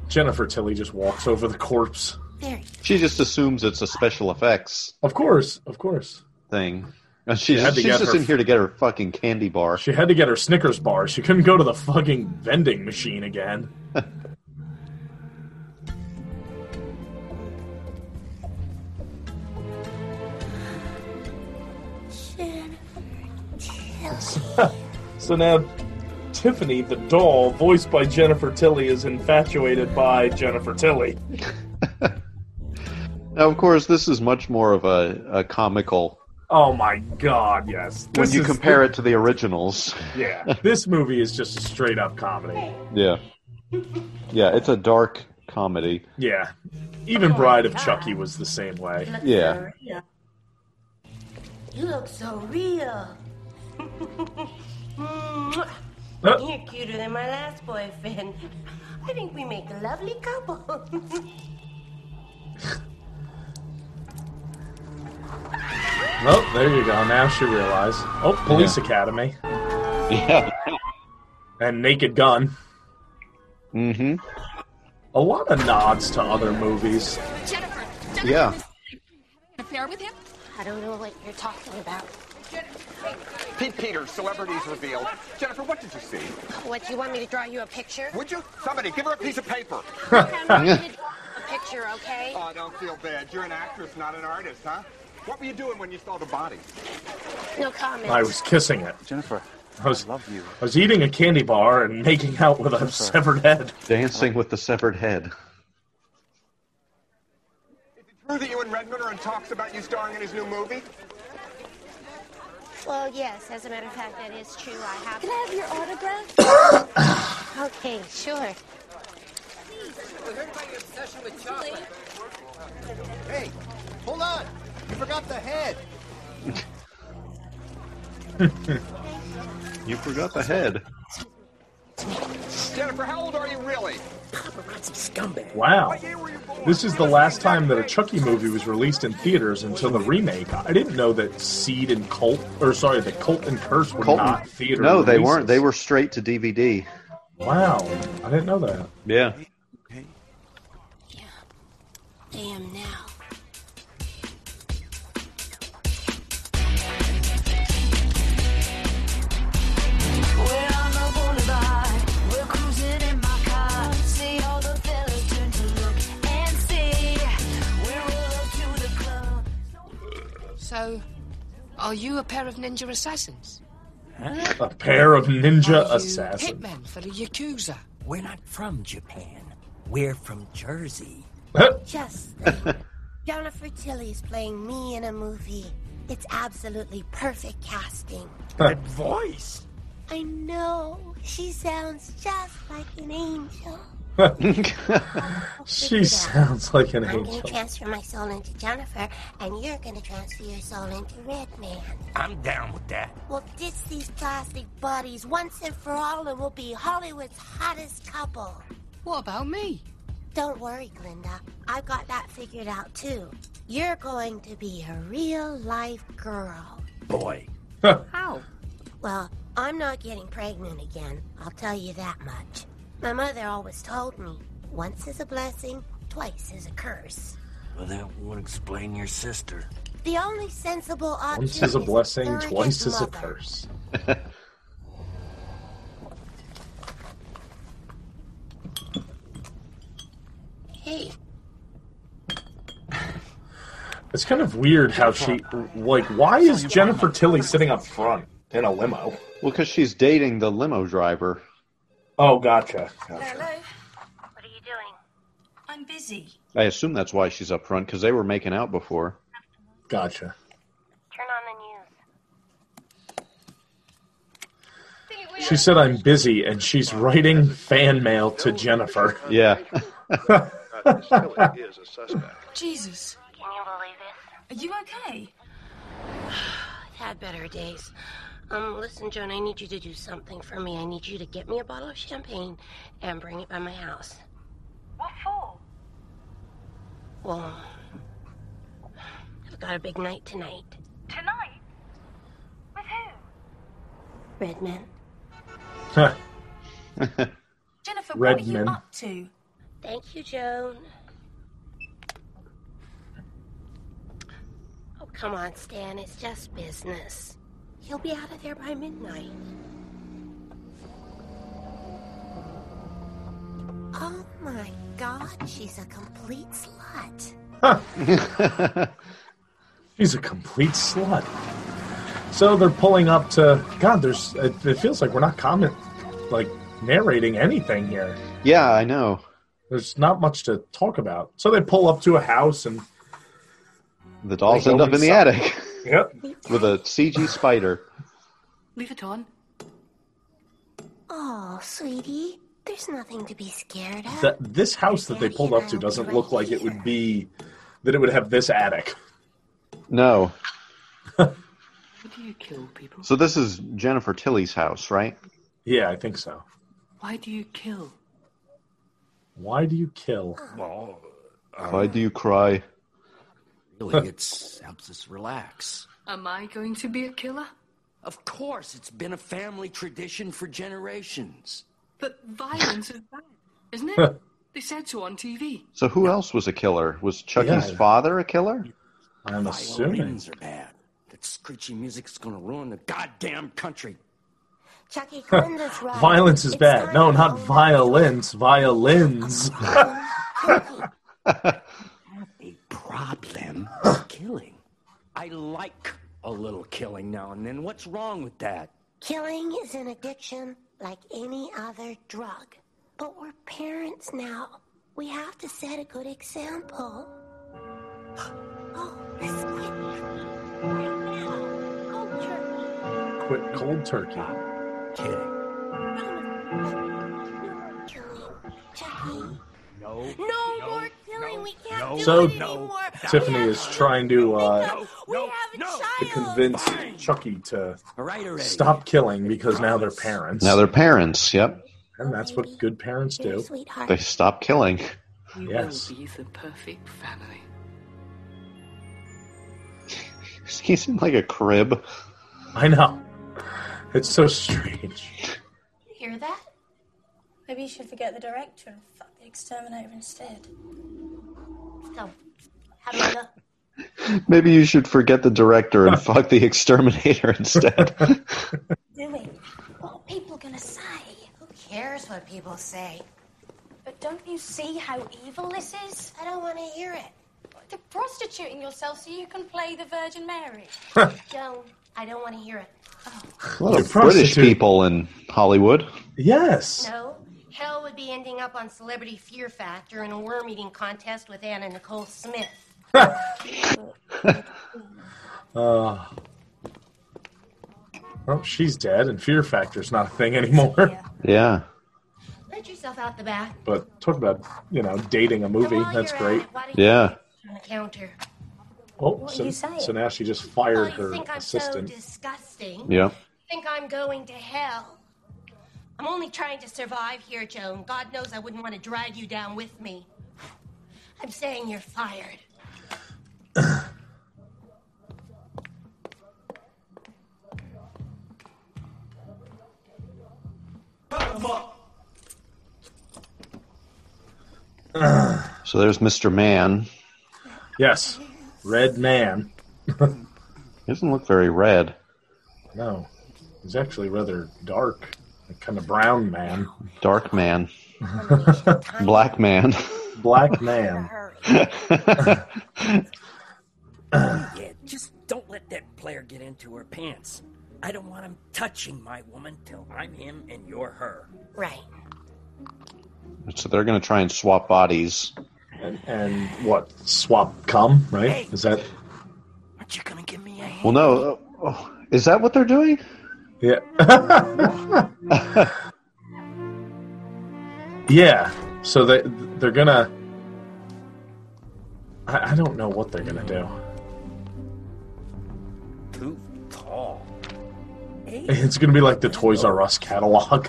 [SPEAKER 2] Jennifer Tilly just walks over the corpse.
[SPEAKER 3] She just assumes it's a special effects
[SPEAKER 2] Of course, of course.
[SPEAKER 3] thing. And she's,
[SPEAKER 2] She had to
[SPEAKER 3] she's
[SPEAKER 2] get
[SPEAKER 3] just
[SPEAKER 2] her-
[SPEAKER 3] in here to get her fucking candy bar.
[SPEAKER 2] She had to get her Snickers bar. She couldn't go to the fucking vending machine again. so now Tiffany, the doll, voiced by Jennifer Tilly, is infatuated by Jennifer Tilly.
[SPEAKER 3] Now, of course, this is much more of a, a comical
[SPEAKER 2] Oh my god, yes.
[SPEAKER 3] when
[SPEAKER 2] This
[SPEAKER 3] you
[SPEAKER 2] is-
[SPEAKER 3] compare it to the originals.
[SPEAKER 2] Yeah, this movie is just a straight up comedy.
[SPEAKER 3] Yeah. Yeah, it's a dark comedy.
[SPEAKER 2] Yeah. Even Bride of Chucky was the same way.
[SPEAKER 3] Yeah.
[SPEAKER 4] You look so real. Mwah. You're cuter than my last boyfriend. I think we make a lovely couple.
[SPEAKER 2] Oh, there you go. Now she realized. Oh, Police Academy.
[SPEAKER 3] Yeah.
[SPEAKER 2] And Naked Gun.
[SPEAKER 3] Mm-hmm.
[SPEAKER 2] A lot of nods to other movies.
[SPEAKER 9] Jennifer,
[SPEAKER 3] Yeah.
[SPEAKER 9] affair with him?
[SPEAKER 4] I don't know what you're talking about.
[SPEAKER 19] Pete Peters, celebrities revealed. Jennifer, what did you see?
[SPEAKER 4] What, you want me to draw you a picture?
[SPEAKER 19] Would you? Somebody, give her a piece of paper.
[SPEAKER 4] a picture, okay?
[SPEAKER 19] Oh, don't feel bad. You're an actress, not an artist, huh? What were you doing when you saw the body?
[SPEAKER 4] No comment.
[SPEAKER 2] I was kissing it.
[SPEAKER 19] Jennifer,
[SPEAKER 2] I was, love you. I was eating a candy bar and making out with a severed head.
[SPEAKER 3] Dancing with the severed head.
[SPEAKER 19] Is it true that you and Redmond are in talks about you starring in his new movie?
[SPEAKER 4] Well, yes, as a matter of fact, that is true. I have.
[SPEAKER 15] Can I have your autograph?
[SPEAKER 4] Okay, sure.
[SPEAKER 16] I heard about your obsession with chocolate.
[SPEAKER 20] Hey, hold on. You forgot the head.
[SPEAKER 3] You forgot the head.
[SPEAKER 19] Jennifer, how old are you really? That's scumbag.
[SPEAKER 2] Wow. This is the last time that a Chucky movie was released in theaters until the remake. I didn't know that Seed and Cult, or sorry, that Cult and Curse were
[SPEAKER 3] Colton.
[SPEAKER 2] not theater
[SPEAKER 3] No, they
[SPEAKER 2] releases.
[SPEAKER 3] weren't. They were straight to DVD.
[SPEAKER 2] Wow. I didn't know that.
[SPEAKER 3] Yeah.
[SPEAKER 4] I am now.
[SPEAKER 10] So, are you a pair of ninja assassins?
[SPEAKER 2] A pair of ninja
[SPEAKER 10] Are you
[SPEAKER 2] assassins.
[SPEAKER 10] Hitmen for the Yakuza.
[SPEAKER 13] We're not from Japan. We're from Jersey.
[SPEAKER 4] Just think. Jennifer Tilly's playing me in a movie. It's absolutely perfect casting.
[SPEAKER 13] That voice.
[SPEAKER 4] I know. She sounds just like an angel.
[SPEAKER 2] she sounds like an
[SPEAKER 4] I'm going to transfer my soul into Jennifer, and you're going to transfer your soul into Redman.
[SPEAKER 13] I'm down with that.
[SPEAKER 4] We'll ditch these plastic bodies once and for all, and we'll be Hollywood's hottest couple.
[SPEAKER 10] What about me?
[SPEAKER 4] Don't worry, Glenda. I've got that figured out too. You're going to be a real life girl.
[SPEAKER 13] Boy.
[SPEAKER 4] How? Well, I'm not getting pregnant again. I'll tell you that much. My mother always told me once is a blessing, twice is a curse.
[SPEAKER 13] Well, that would explain your sister.
[SPEAKER 4] The only sensible option
[SPEAKER 2] Once is a blessing,
[SPEAKER 4] arrogant
[SPEAKER 2] twice is a curse.
[SPEAKER 4] Hey,
[SPEAKER 2] It's kind of weird how she, like, why is Jennifer Tilly sitting up front in a limo?
[SPEAKER 3] Well, because she's dating the limo driver.
[SPEAKER 2] Oh, gotcha. gotcha.
[SPEAKER 9] Hello.
[SPEAKER 4] What are you doing?
[SPEAKER 9] I'm busy.
[SPEAKER 3] I assume that's why she's up front because they were making out before.
[SPEAKER 2] Gotcha.
[SPEAKER 4] Turn on the news.
[SPEAKER 2] She said, I'm busy, and she's writing fan mail to Jennifer.
[SPEAKER 3] Yeah.
[SPEAKER 1] is a suspect.
[SPEAKER 9] Jesus.
[SPEAKER 4] Can you believe this?
[SPEAKER 9] Are you okay?
[SPEAKER 4] I've had better days. Um, listen, Joan, I need you to do something for me. I need you to get me a bottle of champagne and bring it by my house.
[SPEAKER 9] What for?
[SPEAKER 4] Well, I've got a big night tonight.
[SPEAKER 9] Tonight? With who?
[SPEAKER 4] Redman.
[SPEAKER 9] Jennifer,
[SPEAKER 2] Red
[SPEAKER 9] what are you up to?
[SPEAKER 4] Thank you, Joan. Oh, come on, Stan. It's just business. He'll be out of there by midnight. Oh my god, she's a complete slut. Huh.
[SPEAKER 2] She's a complete slut. So they're pulling up to God. There's. It, it feels like we're not comment, like narrating anything here.
[SPEAKER 3] Yeah, I know.
[SPEAKER 2] There's not much to talk about. So they pull up to a house and
[SPEAKER 3] The dolls
[SPEAKER 2] Like
[SPEAKER 3] end up in the
[SPEAKER 2] always.
[SPEAKER 3] attic
[SPEAKER 2] yep.
[SPEAKER 3] with a CG spider.
[SPEAKER 10] Leave it on.
[SPEAKER 4] Oh, sweetie, there's nothing to be scared of.
[SPEAKER 2] That this house that they pulled up to doesn't look like it would be that it would have this attic.
[SPEAKER 3] No.
[SPEAKER 10] How do you kill people?
[SPEAKER 3] So this is Jennifer Tilly's house, right?
[SPEAKER 2] Yeah, I think so.
[SPEAKER 10] Why do you kill?
[SPEAKER 2] Why do you kill?
[SPEAKER 13] Well,
[SPEAKER 3] Why do you cry?
[SPEAKER 13] Really, it helps us relax.
[SPEAKER 10] Am I going to be a killer?
[SPEAKER 13] Of course, it's been a family tradition for generations.
[SPEAKER 10] But violence is bad, isn't it? they said so on TV.
[SPEAKER 3] So who else was a killer? Was Chucky's
[SPEAKER 2] Yeah.
[SPEAKER 3] father a killer?
[SPEAKER 2] I'm assuming.
[SPEAKER 13] Violins are bad. That screechy music's gonna ruin the goddamn country.
[SPEAKER 4] Chucky Glenda's right.
[SPEAKER 2] Violence is
[SPEAKER 4] It's
[SPEAKER 2] bad.
[SPEAKER 4] time
[SPEAKER 2] No,
[SPEAKER 4] to
[SPEAKER 2] not
[SPEAKER 4] own
[SPEAKER 2] violence. Violins.
[SPEAKER 13] Problem with killing. I like a little killing now and then. What's wrong with that?
[SPEAKER 4] Killing is an addiction like any other drug. But we're parents now. We have to set a good example. Oh, let's quit right now. Oh, Turkey.
[SPEAKER 2] Quit cold turkey.
[SPEAKER 13] Kidding.
[SPEAKER 4] Chucky.
[SPEAKER 13] No.
[SPEAKER 4] No, more killing. we can't
[SPEAKER 13] no,
[SPEAKER 4] do
[SPEAKER 2] So
[SPEAKER 4] it anymore.
[SPEAKER 2] Tiffany is trying to uh,
[SPEAKER 4] We have
[SPEAKER 2] to
[SPEAKER 4] child.
[SPEAKER 2] convince Chucky to
[SPEAKER 13] All right already.
[SPEAKER 2] stop killing because now they're parents.
[SPEAKER 3] Now they're parents, yep.
[SPEAKER 2] and that's what good parents do.
[SPEAKER 4] Sweetheart.
[SPEAKER 3] They stop killing.
[SPEAKER 10] We
[SPEAKER 2] Yes.
[SPEAKER 10] will be the perfect family.
[SPEAKER 3] He's in like a crib.
[SPEAKER 2] I know. It's so strange.
[SPEAKER 9] You Hear that? Maybe you should forget the director and fuck the exterminator instead.
[SPEAKER 4] So, how do I look?
[SPEAKER 3] Maybe you should forget the director and fuck the exterminator instead.
[SPEAKER 9] Do it. What are people gonna say?
[SPEAKER 4] Who cares what people say?
[SPEAKER 9] But don't you see how evil this is?
[SPEAKER 4] I don't want to hear it.
[SPEAKER 9] They're prostituting yourself so you can play the Virgin Mary.
[SPEAKER 4] Joan, I don't want to hear it.
[SPEAKER 3] A lot
[SPEAKER 2] You
[SPEAKER 3] of British people in Hollywood.
[SPEAKER 2] Yes.
[SPEAKER 4] No, hell would be ending up on Celebrity Fear Factor in a worm eating contest with Anna Nicole Smith.
[SPEAKER 2] Uh, well, she's dead, and Fear Factor's not a thing anymore.
[SPEAKER 3] Yeah.
[SPEAKER 4] Let yourself out the back.
[SPEAKER 2] But talk about you know dating a movie.
[SPEAKER 4] While
[SPEAKER 2] That's great.
[SPEAKER 4] it, why don't you
[SPEAKER 3] Yeah.
[SPEAKER 4] on the counter.
[SPEAKER 2] Oh,
[SPEAKER 4] What
[SPEAKER 2] so,
[SPEAKER 4] you saying?
[SPEAKER 2] so now she just
[SPEAKER 4] Oh,
[SPEAKER 2] fired
[SPEAKER 4] you
[SPEAKER 2] her
[SPEAKER 4] think I'm
[SPEAKER 2] assistant.
[SPEAKER 4] so disgusting?
[SPEAKER 3] Yeah.
[SPEAKER 4] Think I'm going to hell? I'm only trying to survive here, Joan. God knows I wouldn't want to drag you down with me. I'm saying you're fired.
[SPEAKER 3] So there's Mr. Man.
[SPEAKER 2] yes, Red Man.
[SPEAKER 3] He doesn't look very red.
[SPEAKER 2] No, he's actually rather dark, like kind of brown man.
[SPEAKER 3] Dark man. Black man.
[SPEAKER 2] Black man.
[SPEAKER 13] Yeah, just don't let that player get into her pants. I don't want him touching my woman till I'm him and you're her.
[SPEAKER 4] Right.
[SPEAKER 3] So they're going to try and swap bodies.
[SPEAKER 2] And, and what? Swap cum, right? Is that?
[SPEAKER 13] Aren't you gonna give me a hand?
[SPEAKER 3] Well, no. oh, is that what they're doing?
[SPEAKER 2] Yeah. yeah. So they they're gonna. I, I don't know what they're gonna do.
[SPEAKER 13] Too tall.
[SPEAKER 2] It's gonna be like the Toys R Us catalog.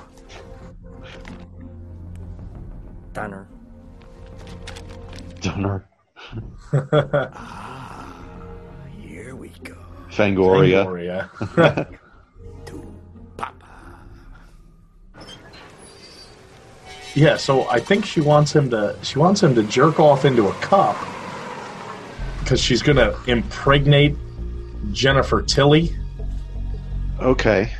[SPEAKER 13] Dunner.
[SPEAKER 3] Dunner.
[SPEAKER 13] Ah, here we go.
[SPEAKER 3] Fangoria.
[SPEAKER 2] Fangoria. Yeah, so I think she wants him to she wants him to jerk off into a cup because she's gonna impregnate Jennifer Tilly.
[SPEAKER 3] Okay.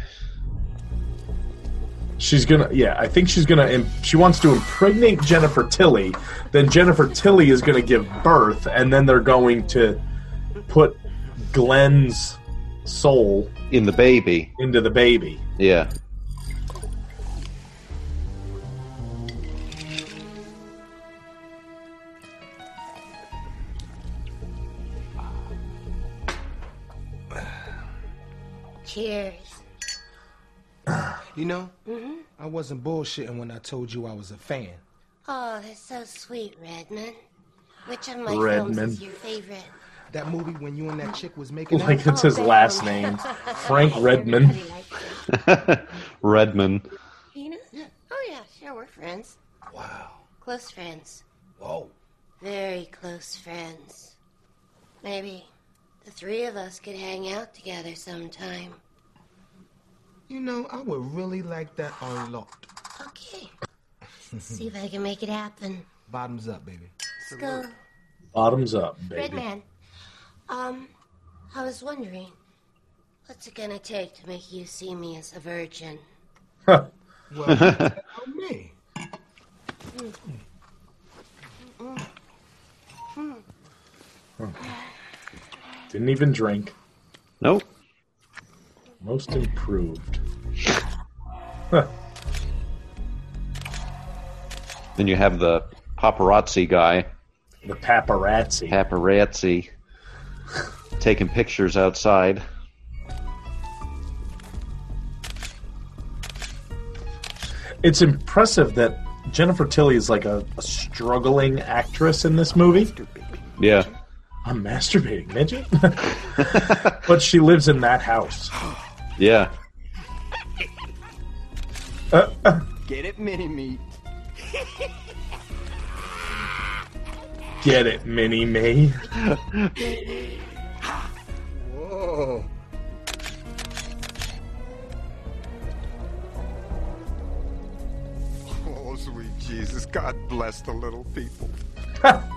[SPEAKER 2] She's gonna yeah, I think she's gonna im- she wants to impregnate Jennifer Tilly. Then Jennifer Tilly is gonna give birth, and then they're going to put Glen's soul
[SPEAKER 3] In the baby.
[SPEAKER 2] into the baby.
[SPEAKER 3] Yeah.
[SPEAKER 4] Cheers.
[SPEAKER 18] You know,
[SPEAKER 4] mm-hmm.
[SPEAKER 18] I wasn't bullshitting when I told you I was a fan.
[SPEAKER 4] Oh, that's so sweet, Redmond. Which of my films
[SPEAKER 2] Redmond.
[SPEAKER 4] is your favorite?
[SPEAKER 18] That movie when you and that chick was making
[SPEAKER 2] Like
[SPEAKER 18] out.
[SPEAKER 2] it's his last name, Frank Redmond.
[SPEAKER 3] Redman.
[SPEAKER 4] Tina? Oh, yeah, sure, we're friends.
[SPEAKER 18] Wow.
[SPEAKER 4] Close friends.
[SPEAKER 18] Whoa.
[SPEAKER 4] Very close friends. Maybe the three of us could hang out together sometime.
[SPEAKER 18] You know, I would really like that a lot.
[SPEAKER 4] Okay. See if I can make it happen.
[SPEAKER 18] Bottoms up, baby.
[SPEAKER 4] Let's go.
[SPEAKER 2] Bottoms up, baby.
[SPEAKER 4] Redman. Um, I was wondering, what's it gonna take to make you see me as a virgin?
[SPEAKER 18] Well, tell me.
[SPEAKER 2] Didn't even drink.
[SPEAKER 3] Nope.
[SPEAKER 2] Most improved.
[SPEAKER 3] Then you have the paparazzi guy.
[SPEAKER 2] The paparazzi.
[SPEAKER 3] Paparazzi. taking pictures outside.
[SPEAKER 2] It's impressive that Jennifer Tilly is like a, a struggling actress in this movie.
[SPEAKER 3] Yeah.
[SPEAKER 2] I'm masturbating, midget. but she lives in that house.
[SPEAKER 3] Yeah.
[SPEAKER 2] Uh, uh,
[SPEAKER 20] Get it, mini me.
[SPEAKER 2] get it, Mini Me.
[SPEAKER 20] Whoa.
[SPEAKER 8] Oh, sweet Jesus. God bless the little people.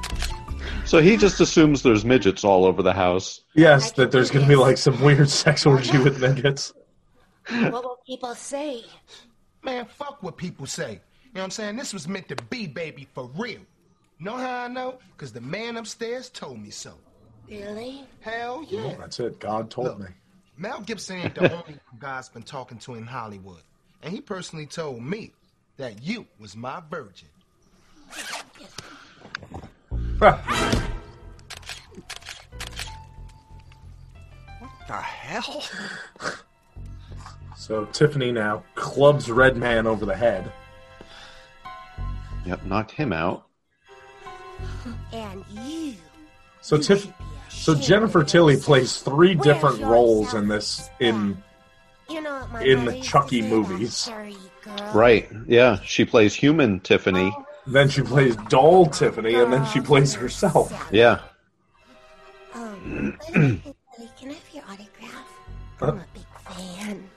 [SPEAKER 3] So he just assumes there's midgets all over the house.
[SPEAKER 2] Yes, that there's going to be like some weird sex orgy with midgets.
[SPEAKER 4] what will people say?
[SPEAKER 18] Man, fuck what people say. You know what I'm saying? This was meant to be, baby, for real. Know how I know? Because the man upstairs told me so.
[SPEAKER 4] Really?
[SPEAKER 18] Hell yeah.
[SPEAKER 2] Oh, that's it. God told me.
[SPEAKER 18] Mel Gibson ain't the only guy's been talking to in Hollywood. And he personally told me that you was my virgin.
[SPEAKER 8] What the hell?
[SPEAKER 2] So Tiffany now clubs Red Man over the head.
[SPEAKER 3] Yep, knocked him out.
[SPEAKER 4] And you.
[SPEAKER 2] So Tiff, so Jennifer Tilly plays three different roles in this in
[SPEAKER 4] You know what my
[SPEAKER 2] in the Chucky movies.
[SPEAKER 3] Right. Yeah. She plays human Tiffany.
[SPEAKER 2] Oh, Then she plays doll Tiffany, and then she plays herself.
[SPEAKER 3] Yeah.
[SPEAKER 4] Um, by the way, Billy, can I have your autograph?
[SPEAKER 2] Huh?
[SPEAKER 4] I'm a big fan.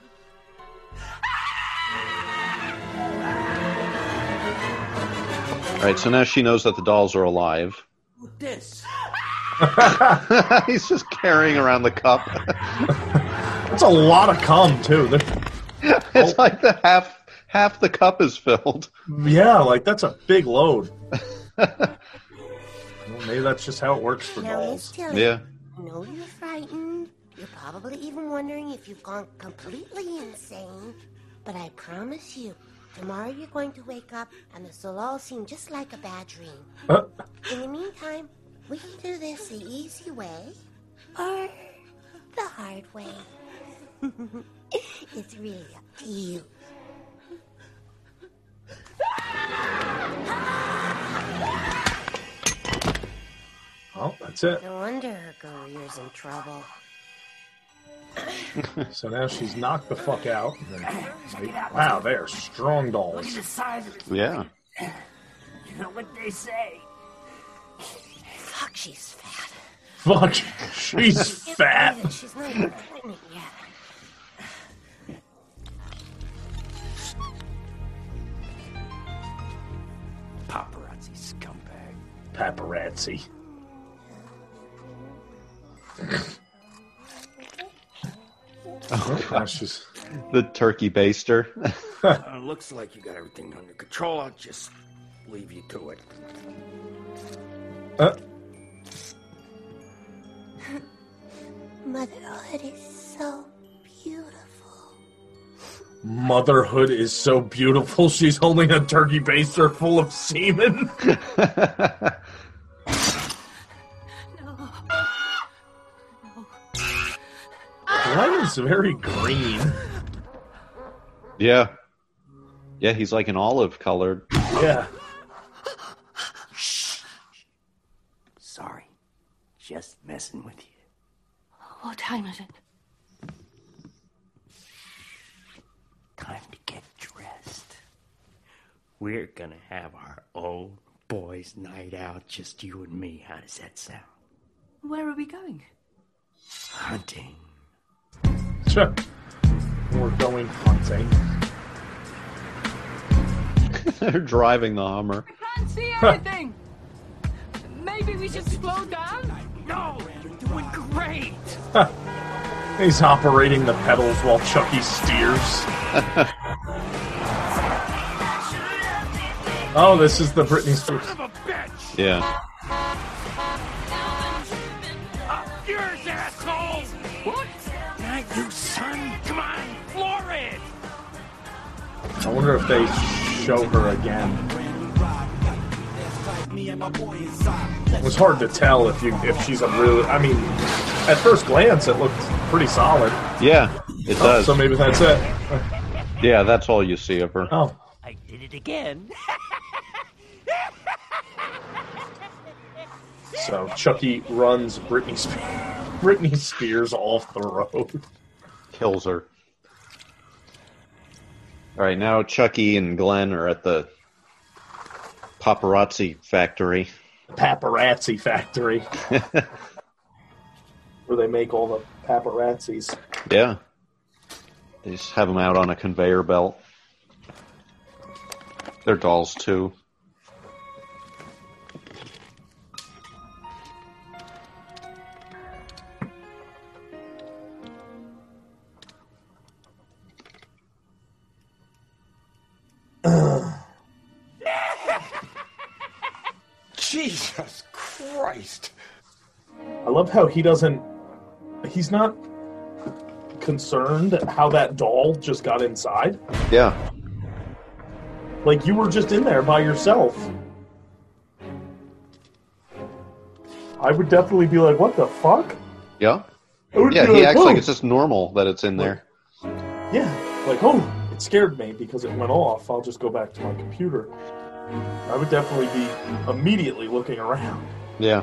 [SPEAKER 3] All right. So now she knows that the dolls are alive.
[SPEAKER 13] This.
[SPEAKER 3] He's just carrying around the cup.
[SPEAKER 2] That's a lot of cum too. They're-
[SPEAKER 3] it's like the half half the cup is filled.
[SPEAKER 2] yeah, like that's a big load. well, maybe that's just how it works for
[SPEAKER 4] Now,
[SPEAKER 2] dolls.
[SPEAKER 4] Tilly,
[SPEAKER 3] Yeah.
[SPEAKER 4] I know you're frightened. You're probably even wondering if you've gone completely insane. But I promise you, tomorrow you're going to wake up and this will all seem just like a bad dream.
[SPEAKER 2] Uh,
[SPEAKER 4] In the meantime, we can do this the easy way or the hard way. it's really up to you.
[SPEAKER 2] Oh, that's it.
[SPEAKER 4] No wonder her career's in trouble.
[SPEAKER 2] So now she's knocked the fuck out. And wow, they are strong dolls.
[SPEAKER 13] Look at the size of it.
[SPEAKER 3] Yeah.
[SPEAKER 13] You know what they say?
[SPEAKER 4] Fuck, she's fat.
[SPEAKER 2] Fuck, she's fat.
[SPEAKER 4] She's not even pregnant yet.
[SPEAKER 13] Paparazzi scumbag.
[SPEAKER 2] Paparazzi. Oh, now she's
[SPEAKER 3] The turkey baster.
[SPEAKER 13] Uh, looks like you got everything under control. I'll just leave you to it.
[SPEAKER 2] Uh,
[SPEAKER 4] Motherhood is so beautiful.
[SPEAKER 2] motherhood is so beautiful. She's holding a turkey baster full of semen. Glen is very green.
[SPEAKER 3] yeah. Yeah, he's like an olive colored.
[SPEAKER 2] Yeah.
[SPEAKER 13] Sorry. Just messing with you.
[SPEAKER 4] What time is it?
[SPEAKER 13] Time to get dressed. We're gonna have our own boys' night out, just you and me. How does that sound?
[SPEAKER 6] Where are we going?
[SPEAKER 13] Hunting.
[SPEAKER 2] Sure. We're going hunting.
[SPEAKER 3] They're driving the Hummer.
[SPEAKER 10] I Can't see anything. Maybe we should slow down.
[SPEAKER 13] No, you're doing great.
[SPEAKER 2] He's operating the pedals while Chucky steers. oh, this is the Britney Spears.
[SPEAKER 3] Yeah.
[SPEAKER 2] I wonder if they show her again. It was hard to tell if you if she's a really. I mean, at first glance, it looked pretty solid.
[SPEAKER 3] Yeah, it
[SPEAKER 2] Oh,
[SPEAKER 3] does.
[SPEAKER 2] so maybe that's it.
[SPEAKER 3] Yeah, that's all you see of her.
[SPEAKER 2] Oh.
[SPEAKER 13] I did it again.
[SPEAKER 2] So Chucky runs Britney Spears, Britney Spears off the road.
[SPEAKER 3] Kills her. All right, now Chucky and Glen are at the paparazzi factory.
[SPEAKER 2] Paparazzi factory where they make all the paparazzis.
[SPEAKER 3] Yeah. They just have them out on a conveyor belt. They're dolls too.
[SPEAKER 2] Love how he doesn't. He's not concerned how that doll just got inside.
[SPEAKER 3] Yeah.
[SPEAKER 2] Like you were just in there by yourself. I would definitely be like, "What the fuck?"
[SPEAKER 3] Yeah. Yeah, he
[SPEAKER 2] like,
[SPEAKER 3] acts like
[SPEAKER 2] "Oh."
[SPEAKER 3] it's just normal that it's in there.
[SPEAKER 2] Yeah, like, "Oh, it scared me because it went off. I'll just go back to my computer." I would definitely be immediately looking around.
[SPEAKER 3] Yeah.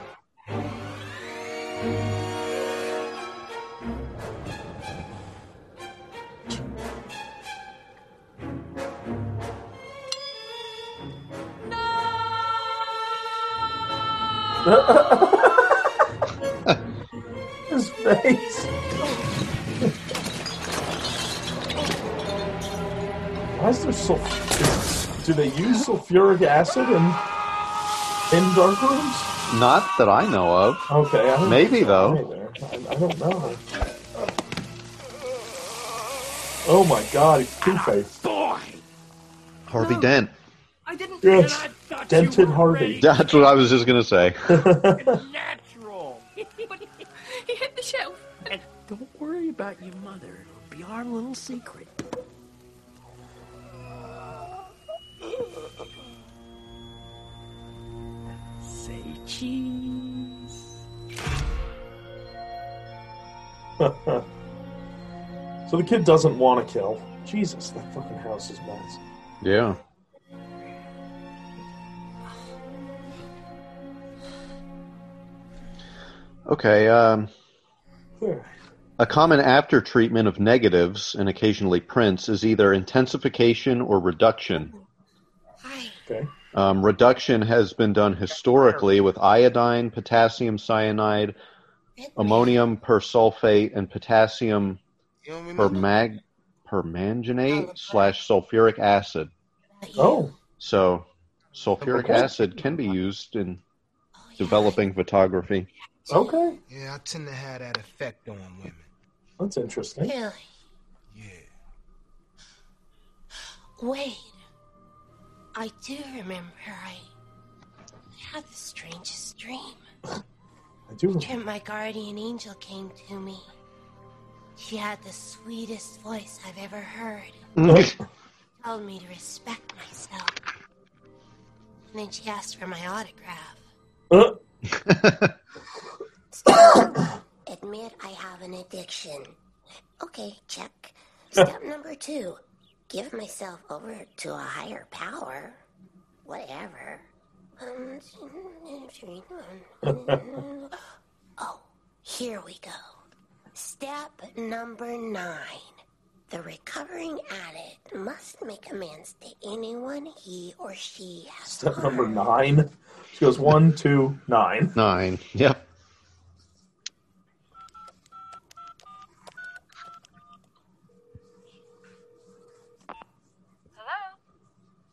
[SPEAKER 2] His face. Why is there so? Do they use sulfuric acid in in dark rooms?
[SPEAKER 3] Not that I know of.
[SPEAKER 2] Okay, I don't
[SPEAKER 3] Maybe though.
[SPEAKER 2] either. I, I don't know. Oh my God, he's Two Face.
[SPEAKER 13] Boy,
[SPEAKER 3] Harvey Dent.
[SPEAKER 13] I didn't.
[SPEAKER 2] Yes,
[SPEAKER 13] and I thought
[SPEAKER 2] dented
[SPEAKER 13] you were
[SPEAKER 2] Harvey.
[SPEAKER 13] ready.
[SPEAKER 3] That's what I was just gonna say.
[SPEAKER 13] Natural.
[SPEAKER 6] He hit the shelf.
[SPEAKER 13] And don't worry about your mother. It'll be our little secret. Say cheese.
[SPEAKER 2] so the kid doesn't want to kill. Jesus, that fucking house is mess.
[SPEAKER 3] Yeah. Okay, um. A common after treatment of negatives and occasionally prints is either intensification or reduction.
[SPEAKER 2] Okay.
[SPEAKER 3] Um, reduction has been done historically with iodine, potassium cyanide, ammonium persulfate, and potassium permag- permanganate slash sulfuric acid.
[SPEAKER 2] Oh.
[SPEAKER 3] So, sulfuric acid can be used in developing photography.
[SPEAKER 2] Okay.
[SPEAKER 18] Yeah, I tend to have that effect on women.
[SPEAKER 2] That's interesting.
[SPEAKER 4] Really? Yeah. Wait. I do remember I had the strangest dream.
[SPEAKER 2] I do.
[SPEAKER 4] The dream my guardian angel came to me. She had the sweetest voice I've ever heard. Mm-hmm. Told me to respect myself. And then she asked for my autograph. Uh. Admit I have an addiction. Okay, check. Step number two give myself over to a higher power. Whatever. Um, oh, here we go. Step number nine. The recovering addict must make amends to anyone he or she has
[SPEAKER 2] Step number nine. She goes one, two, nine.
[SPEAKER 3] Nine. Yep.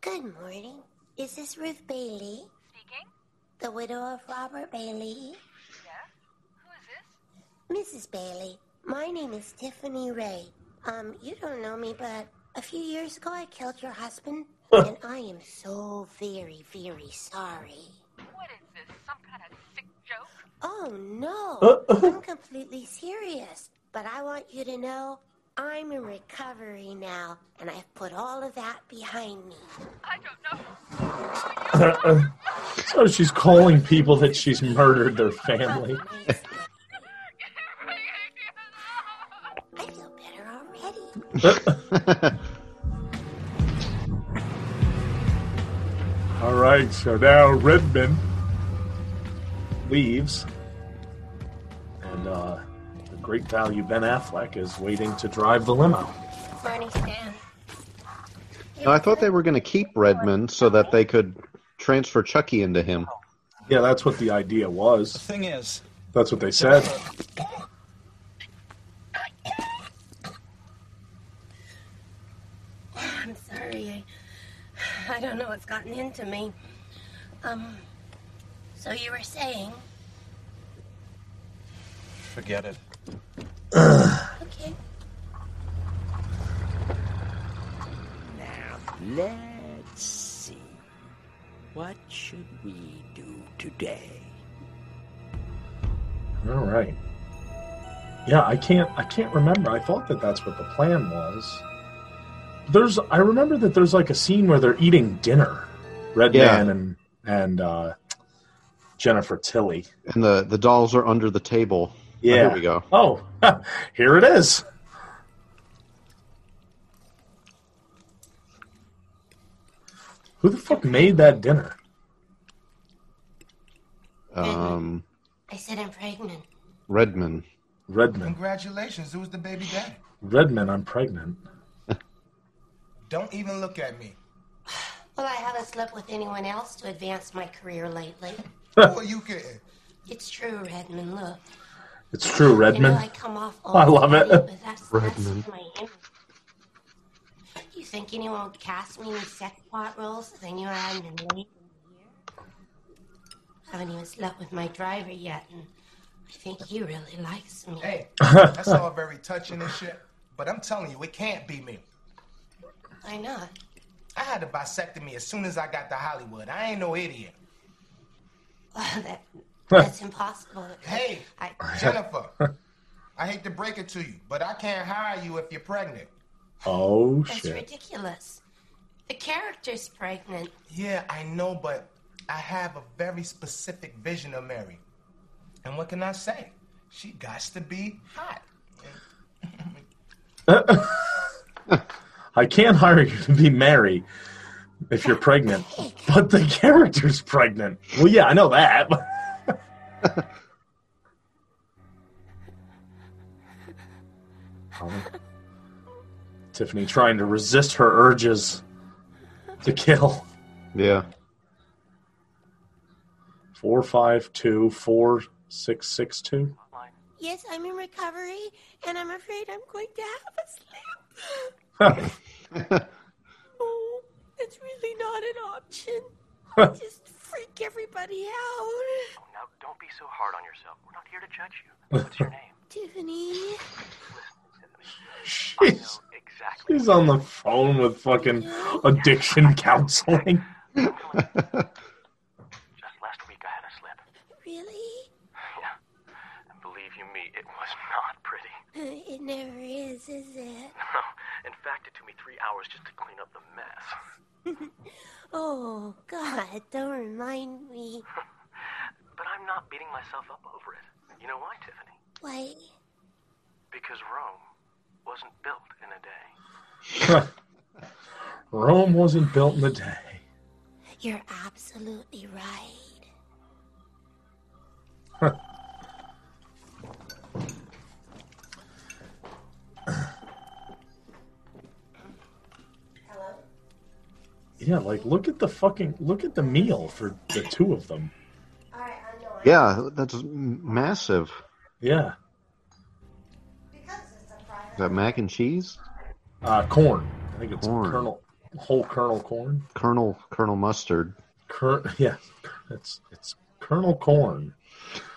[SPEAKER 4] Good morning. Is this Ruth Bailey? Speaking. The widow of Robert Bailey?
[SPEAKER 6] Yes? Who is this?
[SPEAKER 4] Mrs. Bailey, my name is Tiffany Ray. Um, you don't know me, but a few years ago I killed your husband, and I am so very, very sorry.
[SPEAKER 6] What is this? Some kind of sick joke?
[SPEAKER 4] Oh no, I'm completely serious. But I want you to know I'm in recovery now, and I've put all of that behind me.
[SPEAKER 6] I don't know.
[SPEAKER 2] so she's calling people that she's murdered their family.
[SPEAKER 4] I feel better already.
[SPEAKER 2] All right, so now Redman leaves, and uh, the great value Ben Affleck is waiting to drive the limo.
[SPEAKER 4] Morning, Stan.
[SPEAKER 3] Now, I thought they were going to keep Redmond so that they could transfer Chucky into him.
[SPEAKER 2] Yeah, that's what the idea was.
[SPEAKER 7] Thing is,
[SPEAKER 2] That's what they said.
[SPEAKER 4] I'm sorry. I, I don't know what's gotten into me. Um, so you were saying?
[SPEAKER 7] forget it.
[SPEAKER 4] Okay.
[SPEAKER 13] Now, let's see. What should we do today?
[SPEAKER 2] All right. Yeah, I can't. I can't remember. I thought that that's what the plan was. There's. I remember that there's like a scene where they're eating dinner, Red
[SPEAKER 3] Yeah.
[SPEAKER 2] Man and and uh, Jennifer Tilly.
[SPEAKER 3] And the, the dolls are under the table. Oh,
[SPEAKER 2] Yeah.
[SPEAKER 3] here we go.
[SPEAKER 2] Oh, here it is. Who the fuck made that dinner?
[SPEAKER 3] Um,
[SPEAKER 4] I said I'm pregnant.
[SPEAKER 3] Redman.
[SPEAKER 2] Redman.
[SPEAKER 18] Congratulations, who's the baby daddy?
[SPEAKER 2] Redman, I'm pregnant.
[SPEAKER 18] Don't even look at me.
[SPEAKER 4] Well, I haven't slept with anyone else to advance my career lately.
[SPEAKER 18] Who are you kidding?
[SPEAKER 4] It's true, Redman. Look.
[SPEAKER 2] It's true, Redmond.
[SPEAKER 4] I I come off
[SPEAKER 2] I love it.
[SPEAKER 4] funny, that's,
[SPEAKER 2] Redmond.
[SPEAKER 4] that's my. You think anyone would cast me in sex pot roles if they knew I hadn't been late in the year? I haven't even slept with my driver yet, and I think he really likes me.
[SPEAKER 18] Hey, that's all very touching and shit. But I'm telling you, it can't be me.
[SPEAKER 4] Why not?
[SPEAKER 18] I had a vasectomy as soon as I got to Hollywood. I ain't no idiot.
[SPEAKER 4] that, that's impossible.
[SPEAKER 18] Hey,
[SPEAKER 4] I,
[SPEAKER 18] Jennifer, I hate to break it to you, but I can't hire you if you're pregnant.
[SPEAKER 2] Oh shit.
[SPEAKER 4] that's
[SPEAKER 2] shit.
[SPEAKER 4] ridiculous. The character's pregnant.
[SPEAKER 18] Yeah, I know, but I have a very specific vision of Mary. And what can I say? She got to be hot.
[SPEAKER 2] I can't hire you to be Mary if you're pregnant, but the character's pregnant. Well, yeah, I know that. honey. Tiffany trying to resist her urges to kill.
[SPEAKER 3] Yeah.
[SPEAKER 2] Four five two four six six two.
[SPEAKER 4] Yes, I'm in recovery, and I'm afraid I'm going to have a slip. oh, it's really not an option. I Just freak everybody out.
[SPEAKER 17] Now, don't be so hard on yourself. We're not here to judge you. What's your name?
[SPEAKER 4] Tiffany.
[SPEAKER 2] She's, exactly she's on the phone with fucking addiction counseling.
[SPEAKER 17] Just last week I had a slip.
[SPEAKER 4] Really?
[SPEAKER 17] Yeah. And believe you me, it was not pretty.
[SPEAKER 4] Uh, It never is, is it?
[SPEAKER 17] No. In fact, it took me three hours just to clean up the mess.
[SPEAKER 4] oh, God, don't remind me.
[SPEAKER 17] But I'm not beating myself up over it. You know why, Tiffany?
[SPEAKER 4] Why?
[SPEAKER 17] Because Rome wasn't built in a day.
[SPEAKER 2] Rome wasn't built in a day.
[SPEAKER 4] You're absolutely right. Hello?
[SPEAKER 2] Yeah, like look at the fucking look at the meal for the two of them.
[SPEAKER 3] Yeah, that's massive.
[SPEAKER 2] Yeah,
[SPEAKER 3] Is that mac and cheese?
[SPEAKER 2] uh, corn. I think it's
[SPEAKER 3] Corn.
[SPEAKER 2] kernel, whole kernel corn.
[SPEAKER 3] Colonel Colonel Mustard.
[SPEAKER 2] Cur- yeah, it's it's kernel corn,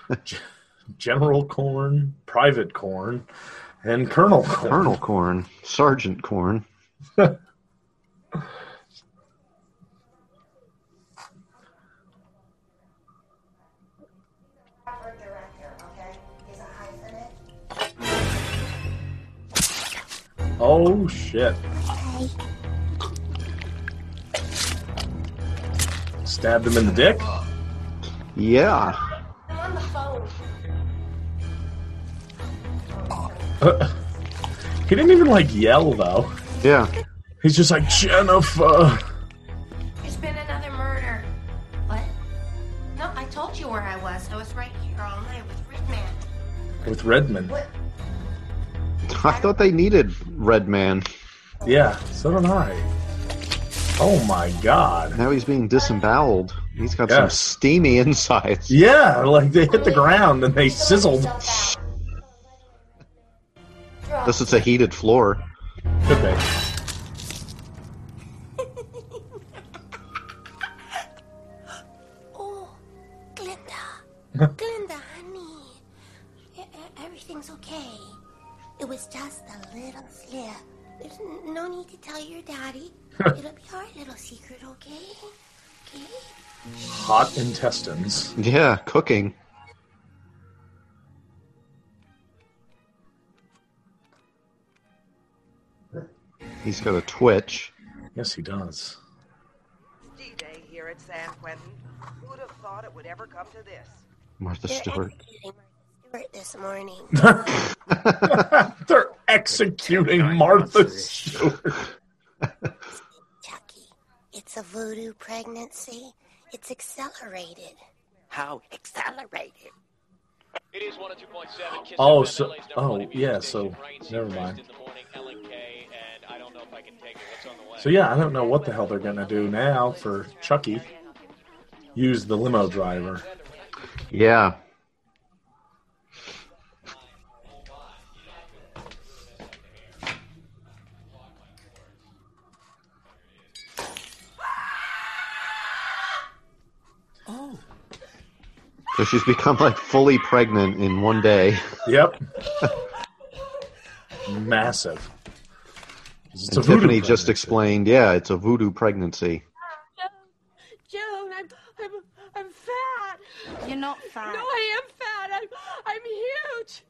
[SPEAKER 2] general corn, private corn, and kernel corn.
[SPEAKER 3] Colonel Corn. Sergeant Corn.
[SPEAKER 2] Oh shit! Stabbed him in the dick.
[SPEAKER 3] Yeah.
[SPEAKER 4] I'm on the phone.
[SPEAKER 2] he didn't even like yell though.
[SPEAKER 3] Yeah.
[SPEAKER 2] He's just like Jennifer.
[SPEAKER 4] There's been another murder. What? No, I told you where I was. I was right here all night with Redman.
[SPEAKER 2] with Redmond.
[SPEAKER 3] I thought they needed Red Man.
[SPEAKER 2] Yeah, so did I. Oh my god.
[SPEAKER 3] Now he's being disemboweled. He's got
[SPEAKER 2] Yeah.
[SPEAKER 3] some steamy insides.
[SPEAKER 2] Yeah, like they hit the ground and they sizzled.
[SPEAKER 3] This is a heated floor.
[SPEAKER 2] Could be. Hot intestines.
[SPEAKER 3] Yeah, cooking. He's got a twitch.
[SPEAKER 2] Yes, he does.
[SPEAKER 21] D-Day here at San Quentin. Who'd have thought it would ever come to this?
[SPEAKER 3] Martha
[SPEAKER 4] They're
[SPEAKER 3] Stewart.
[SPEAKER 4] executing Stewart this morning.
[SPEAKER 2] They're executing Martha Stewart.
[SPEAKER 4] It's a voodoo pregnancy. It's accelerated.
[SPEAKER 11] How?
[SPEAKER 4] Accelerated.
[SPEAKER 22] It is 102.7 Kiss
[SPEAKER 2] Oh, so
[SPEAKER 22] LA's number
[SPEAKER 2] oh
[SPEAKER 22] one music
[SPEAKER 2] yeah, so never mind.
[SPEAKER 22] in the morning, Ellen K, and I don't know if I can take it. What's on the way?
[SPEAKER 2] So yeah, I don't know what the hell they're gonna do now for Chucky. Use the limo driver.
[SPEAKER 3] Yeah. So she's become like fully pregnant in one day.
[SPEAKER 2] Yep. Massive. It's
[SPEAKER 3] And
[SPEAKER 2] a voodoo
[SPEAKER 3] Tiffany just explained, yeah, it's a voodoo pregnancy.
[SPEAKER 9] Ah, Joan, I'm, I'm, I'm fat.
[SPEAKER 15] You're not fat.
[SPEAKER 9] No, I am fat. I'm, I'm huge.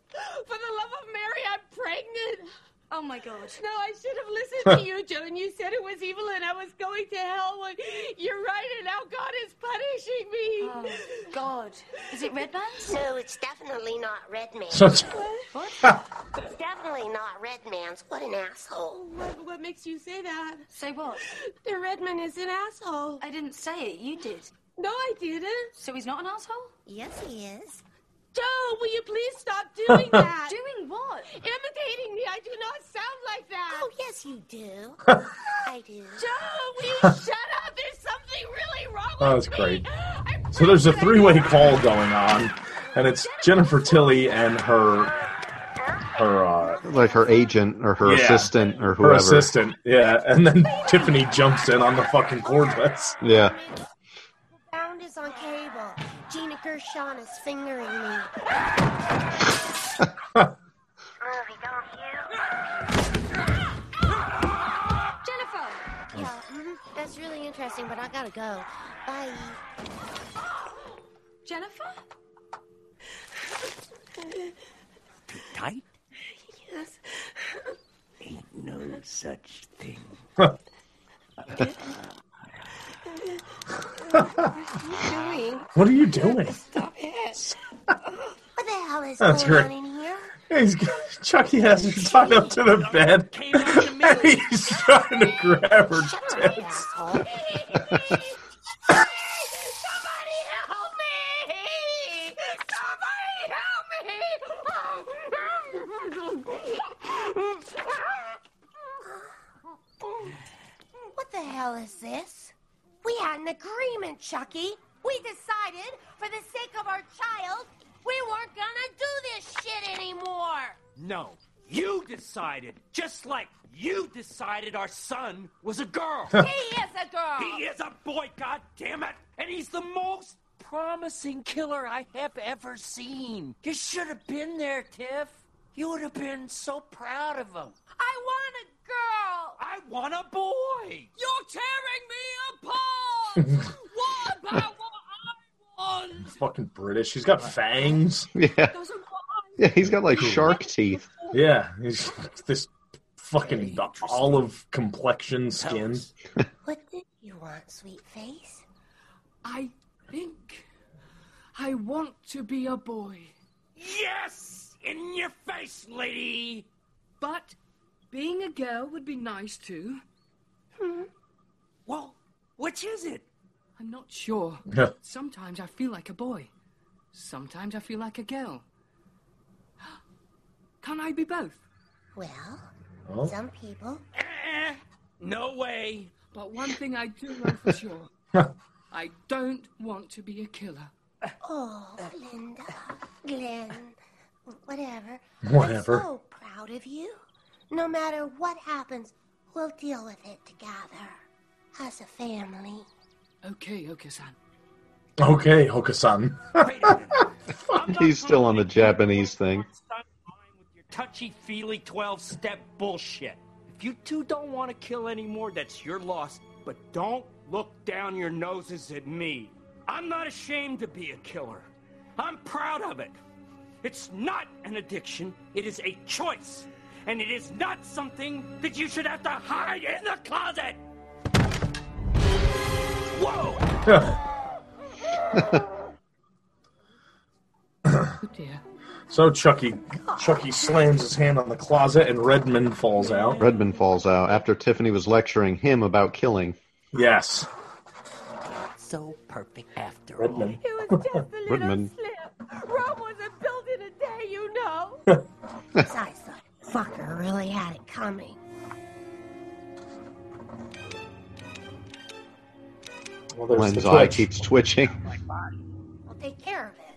[SPEAKER 9] For the love of Mary, I'm pregnant.
[SPEAKER 15] Oh my god.
[SPEAKER 9] No, I should have listened to you, Joan. You said it was evil and I was going to hell. Well, You're right, and now God is punishing me.
[SPEAKER 15] Oh, God. Is it Redman's?
[SPEAKER 4] No, it's definitely not Redman's.
[SPEAKER 2] So it's-
[SPEAKER 4] what? it's definitely not Redman's. What an asshole.
[SPEAKER 9] Oh, what, what makes you say that?
[SPEAKER 15] Say what?
[SPEAKER 9] The Redman is an asshole.
[SPEAKER 15] I didn't say it. You did.
[SPEAKER 9] No, I didn't.
[SPEAKER 15] So he's not an asshole?
[SPEAKER 4] Yes, he is.
[SPEAKER 9] Joe, will you please stop doing that?
[SPEAKER 15] Doing what?
[SPEAKER 9] Imitating me. I do not sound like that.
[SPEAKER 4] Oh, yes, you do. I do.
[SPEAKER 9] Joe, will you shut up? There's something really wrong
[SPEAKER 2] Oh, that's great. So there's a three-way call going on, and it's Jennifer Tilly and her her uh,
[SPEAKER 3] Like her agent or her
[SPEAKER 2] Yeah.
[SPEAKER 3] assistant or whoever.
[SPEAKER 2] her assistant. Yeah, and then Tiffany jumps in on the fucking cordless.
[SPEAKER 3] Yeah.
[SPEAKER 4] Gina Gershon is fingering me.
[SPEAKER 15] Jennifer!
[SPEAKER 4] Yeah, mhm, that's really interesting, but I gotta go. Bye.
[SPEAKER 15] Jennifer?
[SPEAKER 13] Tight?
[SPEAKER 9] Yes.
[SPEAKER 13] Ain't no such thing.
[SPEAKER 4] doing?
[SPEAKER 2] What are you doing?
[SPEAKER 4] Stop it. what the hell is
[SPEAKER 2] That's
[SPEAKER 4] going
[SPEAKER 2] great.
[SPEAKER 4] on in here?
[SPEAKER 2] He's, Chucky has her tied up to the bed, and he's trying to grab her tits.
[SPEAKER 4] What the hell is this? We had an agreement, Chucky. We decided, for the sake of our child, we weren't gonna do this shit anymore.
[SPEAKER 13] No, you decided, just like you decided our son was a girl.
[SPEAKER 9] He is a girl.
[SPEAKER 13] He is a boy, God damn it, and he's the most promising killer I have ever seen. You should have been there, Tiff. You would have been so proud of him.
[SPEAKER 9] I want a girl.
[SPEAKER 13] I want a boy.
[SPEAKER 9] You're tearing me apart. what about what I want?
[SPEAKER 2] Fucking British. He's got fangs.
[SPEAKER 3] Yeah. Yeah, he's got like shark teeth.
[SPEAKER 2] Yeah, he's this fucking olive complexion skin.
[SPEAKER 4] What did you want, sweet face?
[SPEAKER 10] I think I want to be a boy.
[SPEAKER 13] Yes! In your face, lady!
[SPEAKER 10] But being a girl would be nice too.
[SPEAKER 13] Hmm. Well, which is it?
[SPEAKER 10] I'm not sure. Sometimes I feel like a boy. Sometimes I feel like a girl. Can I be both?
[SPEAKER 4] Well,
[SPEAKER 2] Well.
[SPEAKER 4] some people.
[SPEAKER 13] Eh, no way.
[SPEAKER 10] But one thing I do know for sure I don't want to be a killer.
[SPEAKER 4] Oh, Linda, Glen, whatever.
[SPEAKER 2] Whatever.
[SPEAKER 4] I'm so proud of you. No matter what happens, we'll deal with it together as a family.
[SPEAKER 10] Okay, Oka-san.
[SPEAKER 2] Okay, Hoka-san.
[SPEAKER 3] He's still on the Japanese thing.
[SPEAKER 13] Touchy feely 12 step bullshit. If you two don't want to kill anymore, that's your loss. But don't look down your noses at me. I'm not ashamed to be a killer. I'm proud of it. It's not an addiction, it is a choice. And it is not something that you should have to hide in the closet.
[SPEAKER 10] Oh dear.
[SPEAKER 2] So Chucky, Chucky slams his hand on the closet, and Redman falls out.
[SPEAKER 3] Redman falls out after Tiffany was lecturing him about killing.
[SPEAKER 2] Yes,
[SPEAKER 13] So perfect after
[SPEAKER 2] Redman.
[SPEAKER 9] It was just a little
[SPEAKER 3] Redman.
[SPEAKER 9] slip. Rome wasn't built in a day, you know.
[SPEAKER 4] Besides, the fucker really had it coming.
[SPEAKER 2] Well, there's
[SPEAKER 3] Glen's
[SPEAKER 2] the
[SPEAKER 3] eye keeps twitching.
[SPEAKER 4] We'll take care of it.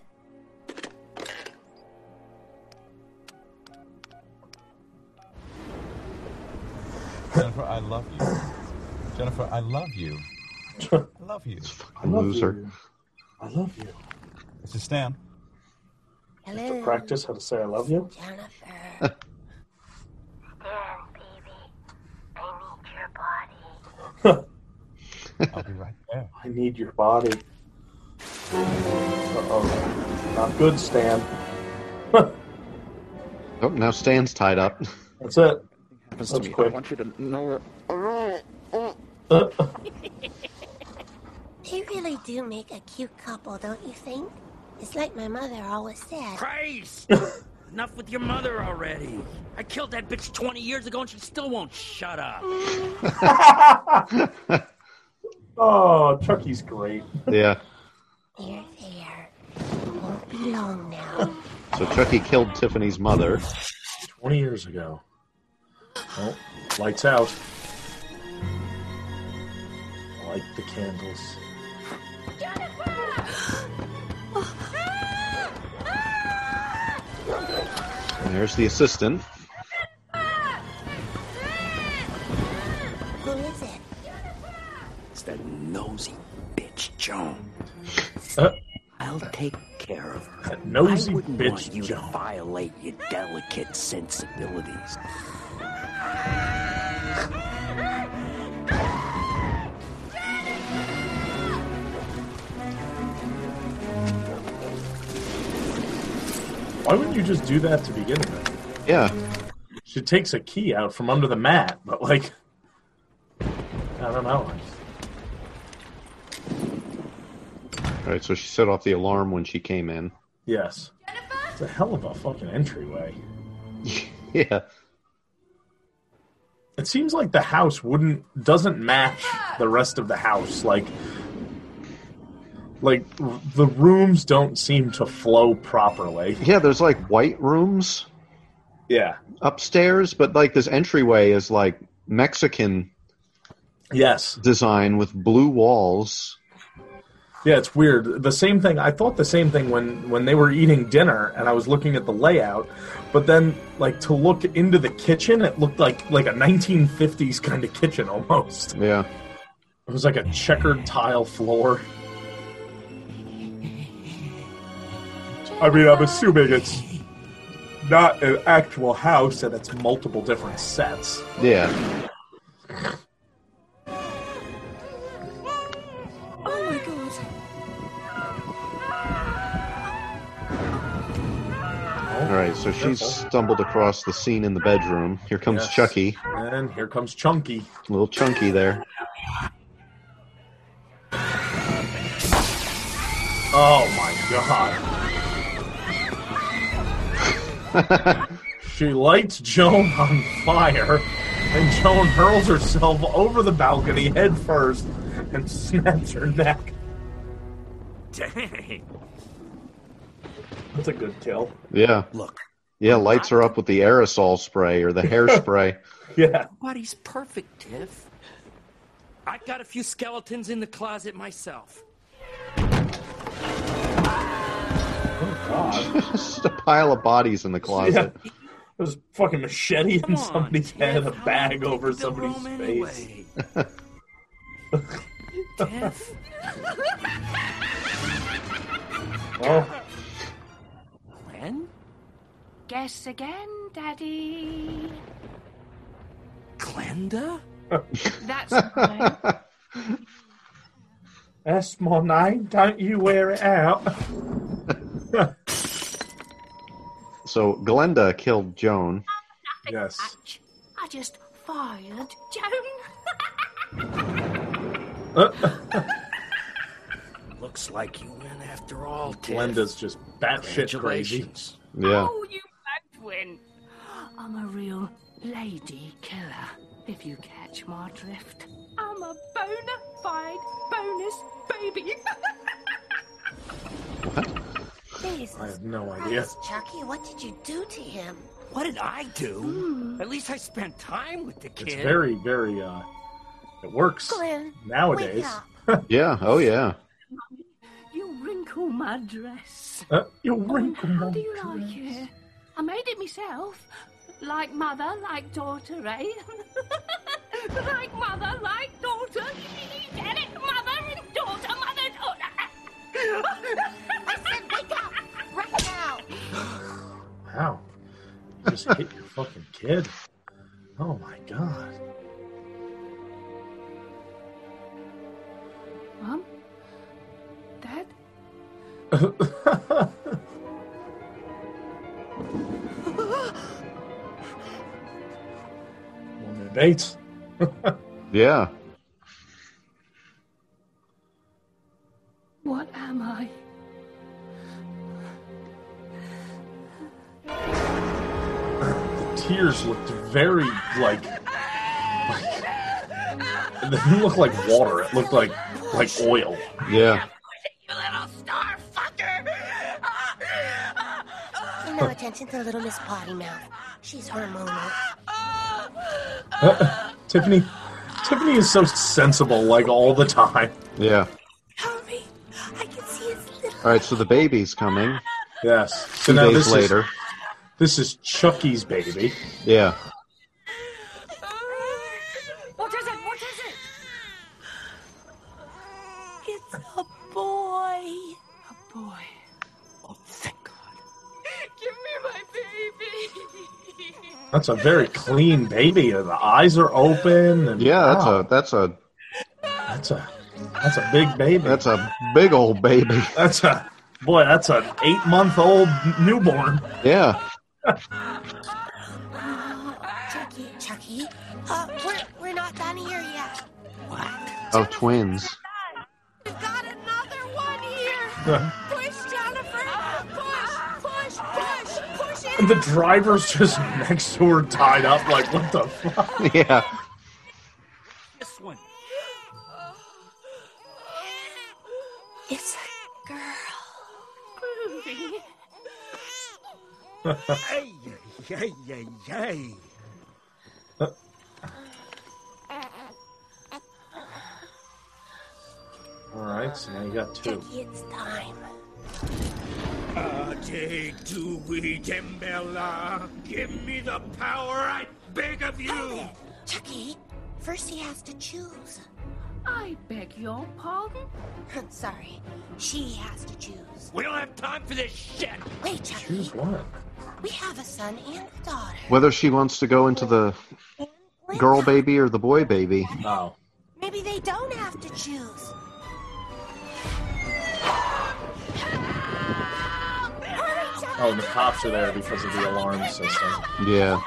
[SPEAKER 23] Jennifer, I love you. Jennifer, I love you. I love you.
[SPEAKER 2] I love
[SPEAKER 3] Loser.
[SPEAKER 2] you. I love you.
[SPEAKER 23] This is Stan.
[SPEAKER 2] To practice how to say I love you.
[SPEAKER 4] Jennifer. Damn, baby. I need your body.
[SPEAKER 23] I'll be right there.
[SPEAKER 2] I need your body. Uh oh. Not good, Stan.
[SPEAKER 3] Oh, now Stan's tied up.
[SPEAKER 2] That's it.
[SPEAKER 19] Happens
[SPEAKER 2] That's
[SPEAKER 19] to me.
[SPEAKER 2] quick.
[SPEAKER 19] I want you to know it.
[SPEAKER 2] Uh,
[SPEAKER 4] They really do make a cute couple, don't you think? It's like my mother always said.
[SPEAKER 13] Christ! Enough with your mother already. I killed that bitch 20 years ago and she still won't shut up.
[SPEAKER 2] oh, Chucky's great.
[SPEAKER 3] Yeah.
[SPEAKER 4] There, there. Won't be long now.
[SPEAKER 3] So Chucky killed Tiffany's mother.
[SPEAKER 2] 20 years ago. Oh, lights out. Light the candles.
[SPEAKER 3] And oh. There's the assistant.
[SPEAKER 4] Who is it?
[SPEAKER 13] It's that nosy bitch, Joan.
[SPEAKER 2] Uh,
[SPEAKER 13] I'll take care of her.
[SPEAKER 2] That nosy
[SPEAKER 13] I wouldn't
[SPEAKER 2] bitch,
[SPEAKER 13] want you
[SPEAKER 2] Joan.
[SPEAKER 13] to violate your delicate sensibilities.
[SPEAKER 2] Why wouldn't you just do that to begin with?
[SPEAKER 3] Yeah.
[SPEAKER 2] She takes a key out from under the mat, but like, I don't know.
[SPEAKER 3] All right, so she set off the alarm when she came in.
[SPEAKER 2] Yes. It's a hell of a fucking entryway.
[SPEAKER 3] Yeah.
[SPEAKER 2] It seems like the house wouldn't doesn't match the rest of the house. Like, like the rooms don't seem to flow properly.
[SPEAKER 3] Yeah, there's like white rooms
[SPEAKER 2] Yeah.
[SPEAKER 3] upstairs, but like this entryway is like Mexican
[SPEAKER 2] Yes.
[SPEAKER 3] design with blue walls.
[SPEAKER 2] Yeah, it's weird. The same thing. I thought the same thing when when they were eating dinner, and I was looking at the layout. But then, like to look into the kitchen, it looked like like a 1950s kind of kitchen almost.
[SPEAKER 3] Yeah.
[SPEAKER 2] It was like a checkered tile floor. I mean, I'm assuming it's not an actual house, and it's multiple different sets.
[SPEAKER 3] Yeah.
[SPEAKER 10] Oh my god.
[SPEAKER 3] All right, so she's stumbled across the scene in the bedroom. Here comes
[SPEAKER 2] Yes.
[SPEAKER 3] Chucky,
[SPEAKER 2] And here comes Chunky.
[SPEAKER 3] little chunky there.
[SPEAKER 2] Oh my god. She lights Joan on fire, and Joan hurls herself over the balcony headfirst and snaps her neck.
[SPEAKER 13] Dang.
[SPEAKER 2] That's a good kill.
[SPEAKER 3] Yeah.
[SPEAKER 13] Look.
[SPEAKER 3] Yeah, lights her up with the aerosol spray or the hairspray.
[SPEAKER 2] Yeah.
[SPEAKER 13] Nobody's perfect, Tiff. I got a few skeletons in the closet myself.
[SPEAKER 2] God.
[SPEAKER 3] Just a pile of bodies in the closet.
[SPEAKER 2] There's a fucking machete in
[SPEAKER 13] Come on,
[SPEAKER 2] somebody's head, a bag over
[SPEAKER 13] did you go
[SPEAKER 2] somebody's face.
[SPEAKER 13] anyway? Tiff.
[SPEAKER 2] Oh,
[SPEAKER 13] Glen?
[SPEAKER 10] Guess again, Daddy.
[SPEAKER 13] Glenda?
[SPEAKER 10] That's fine.
[SPEAKER 2] That's my name. Don't you wear it out.
[SPEAKER 3] So Glenda killed Joan.
[SPEAKER 2] yes.
[SPEAKER 10] I just fired Joan.
[SPEAKER 13] Looks like you win after all, Tiff.
[SPEAKER 2] Glenda's just batshit crazy.
[SPEAKER 13] Congratulations.
[SPEAKER 3] Yeah.
[SPEAKER 10] Oh, you both win. I'm a real lady killer, if you catch my drift. Bonus baby.
[SPEAKER 4] Jesus
[SPEAKER 2] I have no idea.
[SPEAKER 4] Chucky, what did you do to him?
[SPEAKER 13] What did I do? At least I spent time with the kid.
[SPEAKER 2] It's very, very, uh, it works
[SPEAKER 4] Glen,
[SPEAKER 2] nowadays.
[SPEAKER 4] wake
[SPEAKER 3] Yeah. Oh yeah.
[SPEAKER 10] you wrinkle my dress.
[SPEAKER 2] Uh, you
[SPEAKER 10] Oh,
[SPEAKER 2] wrinkle
[SPEAKER 10] how
[SPEAKER 2] my
[SPEAKER 10] do you like it? I made it myself. Like mother, like daughter, eh? like mother, like daughter. Get it? Daughter.
[SPEAKER 4] Listen, wake up! Right now!
[SPEAKER 2] Wow. Just hit your fucking kid. Oh my god.
[SPEAKER 10] Mom? Dad?
[SPEAKER 2] Norman Bates.
[SPEAKER 3] Yeah.
[SPEAKER 10] What am I?
[SPEAKER 2] The tears looked very like, like it didn't look like water. It looked like like oil.
[SPEAKER 3] Yeah.
[SPEAKER 4] You little star fucker! Ah, no attention to little Miss Potty Mouth. She's hormonal.
[SPEAKER 2] Tiffany, Tiffany is so sensible, like all the time.
[SPEAKER 3] Yeah. All right, so the baby's coming.
[SPEAKER 2] Yes. So
[SPEAKER 3] Two
[SPEAKER 2] now
[SPEAKER 3] days
[SPEAKER 2] this is-
[SPEAKER 3] later.
[SPEAKER 2] This is Chucky's baby.
[SPEAKER 3] Yeah.
[SPEAKER 10] What is it? What is it?
[SPEAKER 4] It's a boy.
[SPEAKER 10] A boy.
[SPEAKER 4] Oh, thank God. Give me my baby.
[SPEAKER 2] That's a very clean baby. The eyes are open. And
[SPEAKER 3] Yeah, that's
[SPEAKER 2] wow,
[SPEAKER 3] a that's a
[SPEAKER 2] that's a that's a big baby.
[SPEAKER 3] that's a big old baby.
[SPEAKER 2] That's a boy. That's an eight month old newborn.
[SPEAKER 3] Yeah.
[SPEAKER 4] Chucky, Chucky. Uh, we're, we're not done here yet. What?
[SPEAKER 3] Oh, twins.
[SPEAKER 4] We've got another one here. Push, Jennifer. Push, push, push, push
[SPEAKER 2] And
[SPEAKER 4] it.
[SPEAKER 2] the driver's just next to her, tied up. Like what the fuck?
[SPEAKER 3] yeah.
[SPEAKER 4] It's a girl.
[SPEAKER 13] Hey, hey, hey, hey.
[SPEAKER 2] All right, so now you got two.
[SPEAKER 4] Chucky, it's time.
[SPEAKER 13] Ade Dewey Damballa, give me the power I beg of you.
[SPEAKER 4] Chucky, first he has to choose.
[SPEAKER 10] I beg your pardon?
[SPEAKER 4] Sorry, she has to choose.
[SPEAKER 13] We don't have time for this shit.
[SPEAKER 4] Wait, Chucky.
[SPEAKER 2] Choose what?
[SPEAKER 4] We have a son and a daughter.
[SPEAKER 3] Whether she wants to go into the girl baby or the boy baby.
[SPEAKER 2] Oh.
[SPEAKER 4] Maybe they don't have to choose.
[SPEAKER 2] Oh, and the cops are there because of the alarm system.
[SPEAKER 3] Yeah.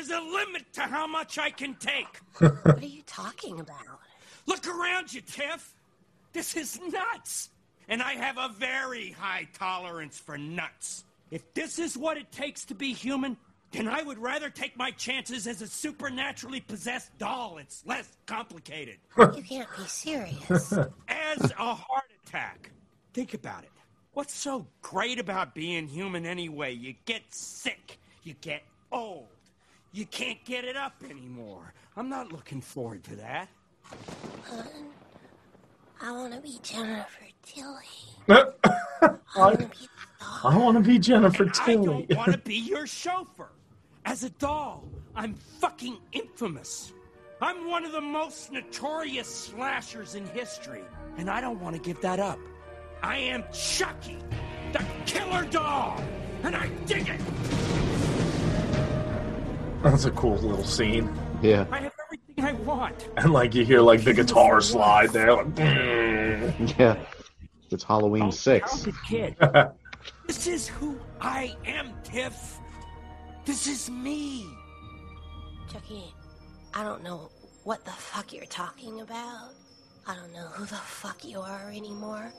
[SPEAKER 13] Is a limit to how much I can take.
[SPEAKER 4] what are you talking about?
[SPEAKER 13] Look around you, Tiff. This is nuts. And I have a very high tolerance for nuts. If this is what it takes to be human, then I would rather take my chances as a supernaturally possessed doll. It's less complicated.
[SPEAKER 4] You can't be serious.
[SPEAKER 13] As a heart attack. Think about it. What's so great about being human anyway? You get sick, you get old, you can't get it up anymore. I'm not looking forward to that.
[SPEAKER 4] Hun, I want to be Jennifer Tilly.
[SPEAKER 2] I, I want to be Jennifer Tilly.
[SPEAKER 13] I don't want to be your chauffeur. As a doll, I'm fucking infamous. I'm one of the most notorious slashers in history, and I don't want to give that up. I am Chucky, the killer doll, and I dig it.
[SPEAKER 2] That's a cool little scene.
[SPEAKER 3] Yeah.
[SPEAKER 13] I have everything I want.
[SPEAKER 2] And like you hear like the guitar slide there. Like.
[SPEAKER 3] Yeah. It's Halloween 6.
[SPEAKER 13] Talented kid. this is who I am, Tiff. This is me.
[SPEAKER 4] Chucky, I don't know what the fuck you're talking about. I don't know who the fuck you are anymore,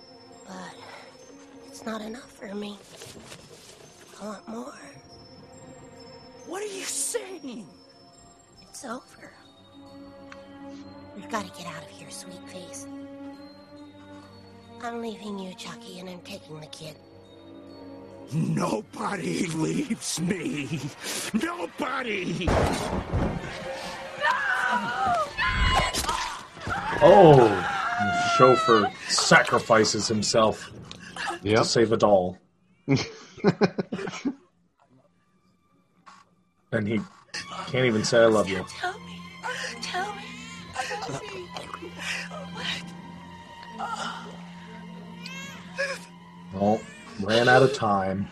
[SPEAKER 4] but it's not enough for me. I want more.
[SPEAKER 13] What are you saying?
[SPEAKER 4] It's over. We've got to get out of here, sweet face. I'm leaving you, Chucky, and I'm taking the kid.
[SPEAKER 13] Nobody leaves me. Nobody. No!
[SPEAKER 2] Oh, the chauffeur sacrifices himself to save a doll. and he can't even say I love you.
[SPEAKER 4] Tell me. Tell me. Tell me. What?
[SPEAKER 2] Well, ran out of time.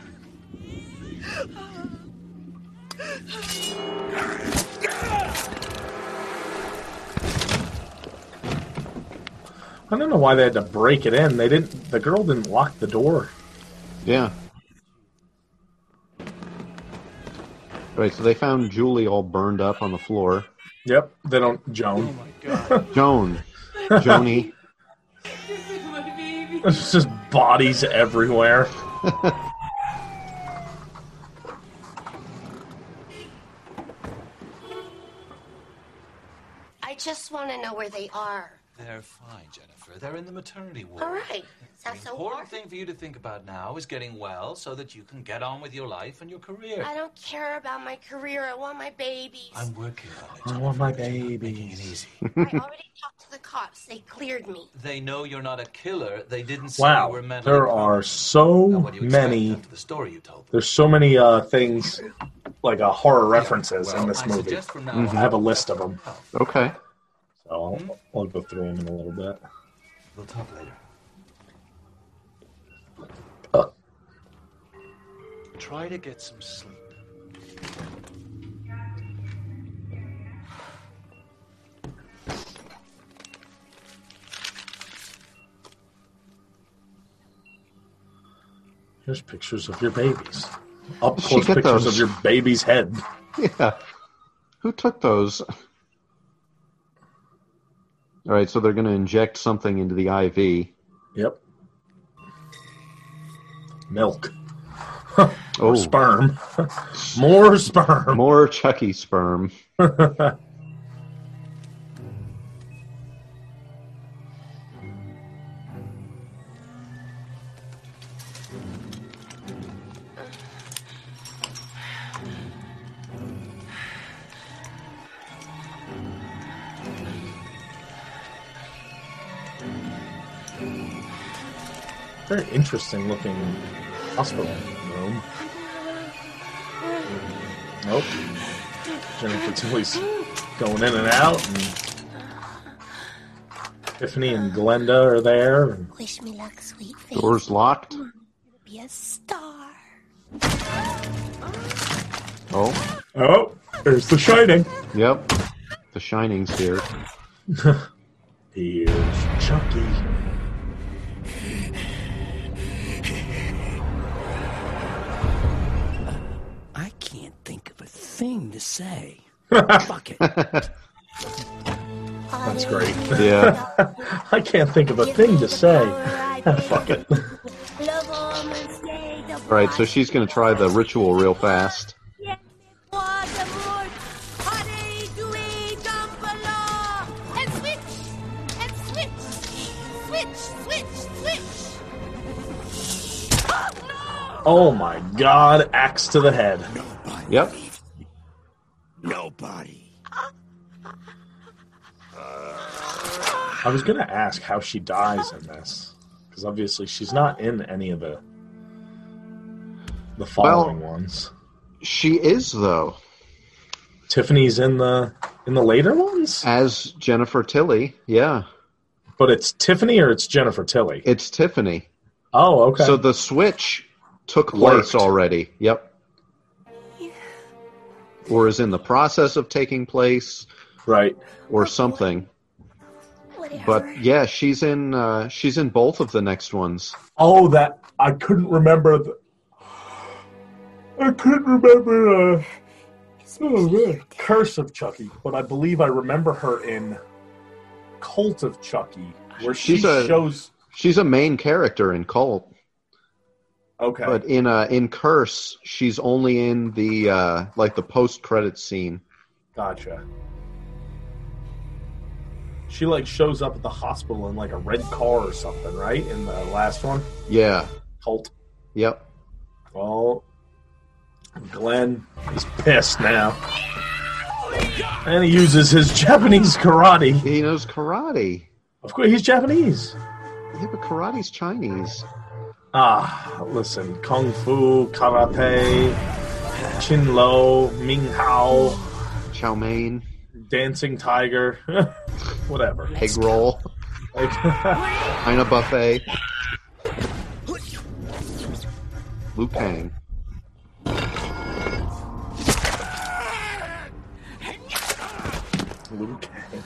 [SPEAKER 2] I don't know why they had to break it in. They didn't. The girl didn't lock the door.
[SPEAKER 3] Yeah. Right, so they found Julie all burned up on the floor.
[SPEAKER 2] Yep, they don't. Joan. Oh my god.
[SPEAKER 3] Joan. Joni.
[SPEAKER 2] There's just bodies everywhere.
[SPEAKER 4] I just want to know where they are.
[SPEAKER 24] They're fine, Jennifer. They're in the maternity ward.
[SPEAKER 4] All right. Sounds
[SPEAKER 24] The
[SPEAKER 4] so
[SPEAKER 24] important
[SPEAKER 4] hard.
[SPEAKER 24] thing for you to think about now is getting well so that you can get on with your life and your career.
[SPEAKER 4] I don't care about my career. I want my babies.
[SPEAKER 24] I'm working on it.
[SPEAKER 2] I want my babies. Easy.
[SPEAKER 4] I already talked to the cops. They cleared me.
[SPEAKER 24] They know you're not a killer. They didn't say
[SPEAKER 2] Wow,
[SPEAKER 24] you were mentally
[SPEAKER 2] there are so
[SPEAKER 24] what do you expect
[SPEAKER 2] many.
[SPEAKER 24] the story you told.
[SPEAKER 2] There's so many uh, things, like uh, horror references
[SPEAKER 24] well,
[SPEAKER 2] in this
[SPEAKER 24] I
[SPEAKER 2] movie.
[SPEAKER 24] suggest from now
[SPEAKER 2] I have a list of them,
[SPEAKER 3] Okay.
[SPEAKER 2] so I'll, I'll go through them in a little bit.
[SPEAKER 24] We'll talk later. Uh. Try to get some sleep.
[SPEAKER 2] Here's pictures of your babies. Up
[SPEAKER 3] She
[SPEAKER 2] close pictures
[SPEAKER 3] those?
[SPEAKER 2] of your baby's head.
[SPEAKER 3] Yeah. Who took those? All right, so they're going to inject something into the IV.
[SPEAKER 2] Yep. Milk.
[SPEAKER 3] Oh,
[SPEAKER 2] Or sperm. More sperm.
[SPEAKER 3] More Chucky sperm.
[SPEAKER 2] Very interesting looking hospital room. Nope. Jennifer Tilly's going in and out, and Tiffany and Glenda are there. and-
[SPEAKER 4] Wish me luck, sweet face.
[SPEAKER 3] Doors locked.
[SPEAKER 4] Be a star.
[SPEAKER 3] Oh.
[SPEAKER 2] Oh, there's The Shining.
[SPEAKER 3] Yep. The Shining's here.
[SPEAKER 2] Here's Chucky.
[SPEAKER 13] Thing to say. Fuck it.
[SPEAKER 2] That's great.
[SPEAKER 3] Yeah.
[SPEAKER 2] I can't think of a thing to say. Fuck it.
[SPEAKER 3] All right, so she's going to try the ritual real fast.
[SPEAKER 9] And switch! And switch! Switch, switch, switch!
[SPEAKER 2] Oh my god, axe to the head.
[SPEAKER 3] Yep.
[SPEAKER 13] Nobody.
[SPEAKER 2] I was gonna ask how she dies in this, because obviously she's not in any of the the following ones.
[SPEAKER 3] She is though.
[SPEAKER 2] Tiffany's in the in the later ones,
[SPEAKER 3] as Jennifer Tilly. Yeah,
[SPEAKER 2] but it's Tiffany or it's Jennifer Tilly.
[SPEAKER 3] It's Tiffany.
[SPEAKER 2] Oh, okay.
[SPEAKER 3] So the switch took place already. Yep. Or is in the process of taking place.
[SPEAKER 2] Right.
[SPEAKER 3] Or something. But yeah, she's in uh, she's in both of the next ones.
[SPEAKER 2] Oh, that I couldn't remember. The, I couldn't remember. Uh, oh, man. Curse of Chucky, but I believe I remember her in Cult of Chucky, where she
[SPEAKER 3] She's a
[SPEAKER 2] shows.
[SPEAKER 3] she's a main character in Cult.
[SPEAKER 2] Okay.
[SPEAKER 3] But in uh in Curse, she's only in the uh like the post credit scene.
[SPEAKER 2] Gotcha. She like shows up at the hospital in like a red car or something, right? In the last one,
[SPEAKER 3] Yeah.
[SPEAKER 2] Cult.
[SPEAKER 3] Yep.
[SPEAKER 2] Well, Glen is pissed now. And he uses his Japanese karate.
[SPEAKER 3] He knows karate.
[SPEAKER 2] Of course, he's Japanese.
[SPEAKER 3] Yeah, but karate's Chinese.
[SPEAKER 2] Ah, listen, kung fu, karate, chin lo, ming hao,
[SPEAKER 3] chow mein,
[SPEAKER 2] dancing tiger, whatever.
[SPEAKER 3] Egg roll.
[SPEAKER 2] Like-
[SPEAKER 3] China buffet. Lu Kang.
[SPEAKER 2] Liu Kang.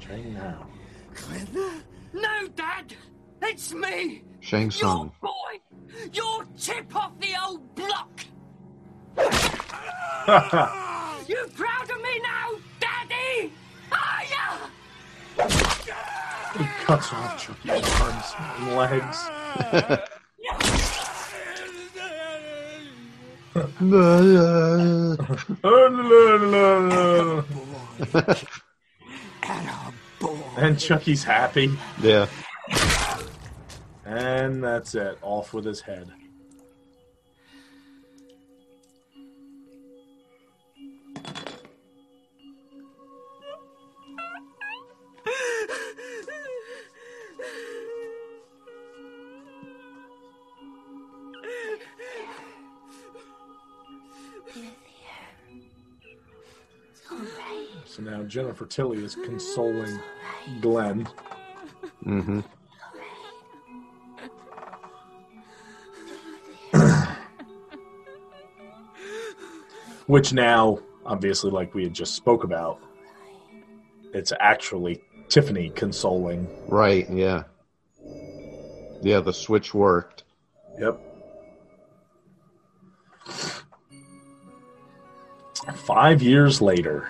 [SPEAKER 2] Train now.
[SPEAKER 13] No, Dad! It's me!
[SPEAKER 3] Shang Tsung.
[SPEAKER 13] Your boy! Your tip off the old block! you proud of me now, Daddy? Are ya?
[SPEAKER 2] He cuts off Chucky's arms and legs. and Chucky's happy.
[SPEAKER 3] Yeah.
[SPEAKER 2] And that's it. Off with his head. So now Jennifer Tilly is consoling Glen.
[SPEAKER 3] Mm-hmm.
[SPEAKER 2] Which now, obviously, like we had just spoke about, it's actually Tiffany consoling.
[SPEAKER 3] Right. Yeah. Yeah. The switch worked.
[SPEAKER 2] Yep. Five years later.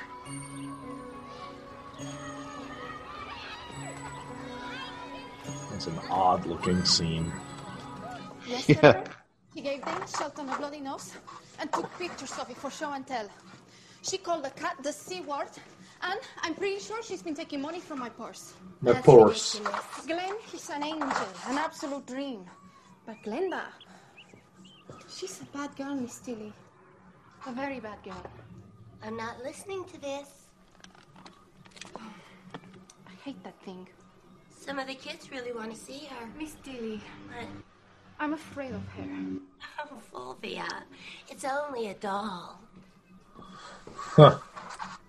[SPEAKER 2] It's an odd looking scene.
[SPEAKER 3] yes, Yeah.
[SPEAKER 9] He gave Dame Shelton a bloody nose and took pictures of it for show and tell. She called the cat the C word, and I'm pretty sure she's been taking money from my purse.
[SPEAKER 2] My
[SPEAKER 9] That's
[SPEAKER 2] purse.
[SPEAKER 9] ridiculous. Glen, he's an angel, an absolute dream. But Glenda, she's a bad girl, Miss Tilly. A very bad girl.
[SPEAKER 4] I'm not listening to this.
[SPEAKER 9] I hate that thing.
[SPEAKER 4] Some of the kids really want to see her.
[SPEAKER 9] Miss Tilly,
[SPEAKER 4] What?
[SPEAKER 9] I'm afraid of her.
[SPEAKER 4] Oh, Fulvia, it's only a doll.
[SPEAKER 2] Huh.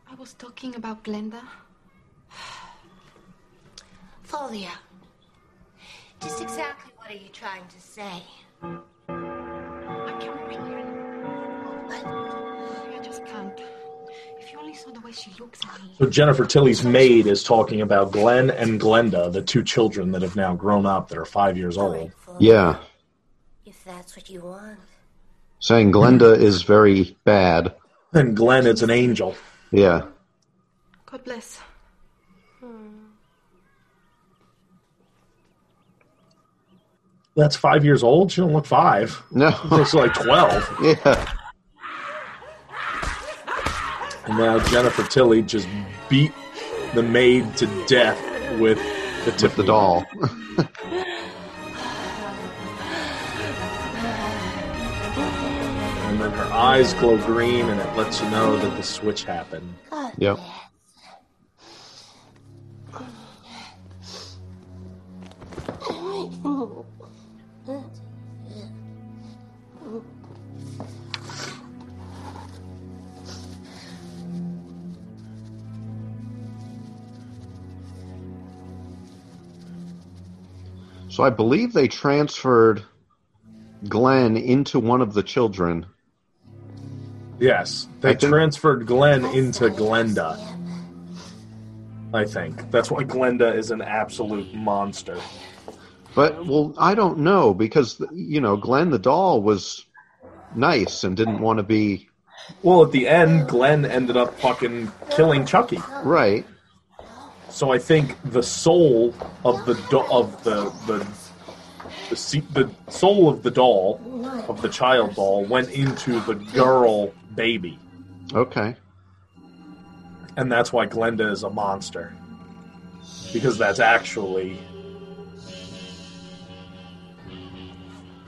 [SPEAKER 9] I was talking about Glenda.
[SPEAKER 4] Fulvia, just exactly what are you trying to say?
[SPEAKER 9] I can't reply.
[SPEAKER 4] What?
[SPEAKER 9] I just can't. If you only saw the way she looks at me.
[SPEAKER 2] So Jennifer Tilly's maid is talking about Glen and Glenda, the two children that have now grown up that are five years old.
[SPEAKER 3] Yeah.
[SPEAKER 4] If that's what you want.
[SPEAKER 3] Saying Glenda is very bad.
[SPEAKER 2] And Glen is an angel.
[SPEAKER 3] Yeah.
[SPEAKER 9] God bless. Hmm.
[SPEAKER 2] That's five years old. She don't look five.
[SPEAKER 3] No.
[SPEAKER 2] She looks like twelve.
[SPEAKER 3] Yeah.
[SPEAKER 2] And now Jennifer Tilly just beat the maid to death with the tip
[SPEAKER 3] With the doll.
[SPEAKER 2] eyes glow green, and it lets you know that the switch happened.
[SPEAKER 3] Yep. So I believe they transferred Glen into one of the children.
[SPEAKER 2] Yes, they
[SPEAKER 3] I think-
[SPEAKER 2] transferred Glen into Glenda. I think that's why Glenda is an absolute monster.
[SPEAKER 3] But well, I don't know because you know Glen the doll was nice and didn't want to be
[SPEAKER 2] Well, at the end, Glen ended up fucking killing Chucky.
[SPEAKER 3] right.
[SPEAKER 2] So I think the soul of the do- of the the the, se- the soul of the doll of the child doll went into the girl baby,
[SPEAKER 3] Okay.
[SPEAKER 2] and that's why Glenda is a monster because that's actually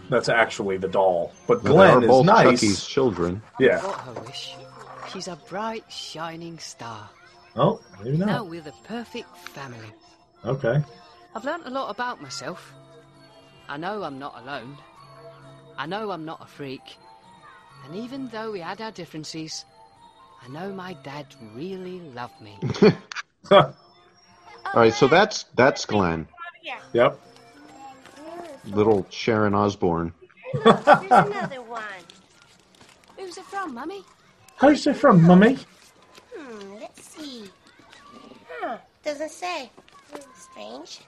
[SPEAKER 2] that's actually the doll. But
[SPEAKER 3] Well,
[SPEAKER 2] Glen
[SPEAKER 3] they are
[SPEAKER 2] is
[SPEAKER 3] both
[SPEAKER 2] nice.
[SPEAKER 3] Chucky's children.
[SPEAKER 2] Yeah.
[SPEAKER 10] What her wish? She's a bright, shining star.
[SPEAKER 2] Oh, maybe
[SPEAKER 10] Now
[SPEAKER 2] not.
[SPEAKER 10] we're the perfect family.
[SPEAKER 2] Okay.
[SPEAKER 10] I've learnt a lot about myself. I know I'm not alone. I know I'm not a freak. And even though we had our differences, I know my dad really loved me.
[SPEAKER 3] All right, so that's that's Glen,
[SPEAKER 2] Yep.
[SPEAKER 3] little Sharon Osbourne.
[SPEAKER 4] Look, there's another one.
[SPEAKER 25] Who's it from, Mummy?
[SPEAKER 2] Who's it from, mummy?
[SPEAKER 4] Hmm, let's see. Huh, doesn't say. Hmm, Strange.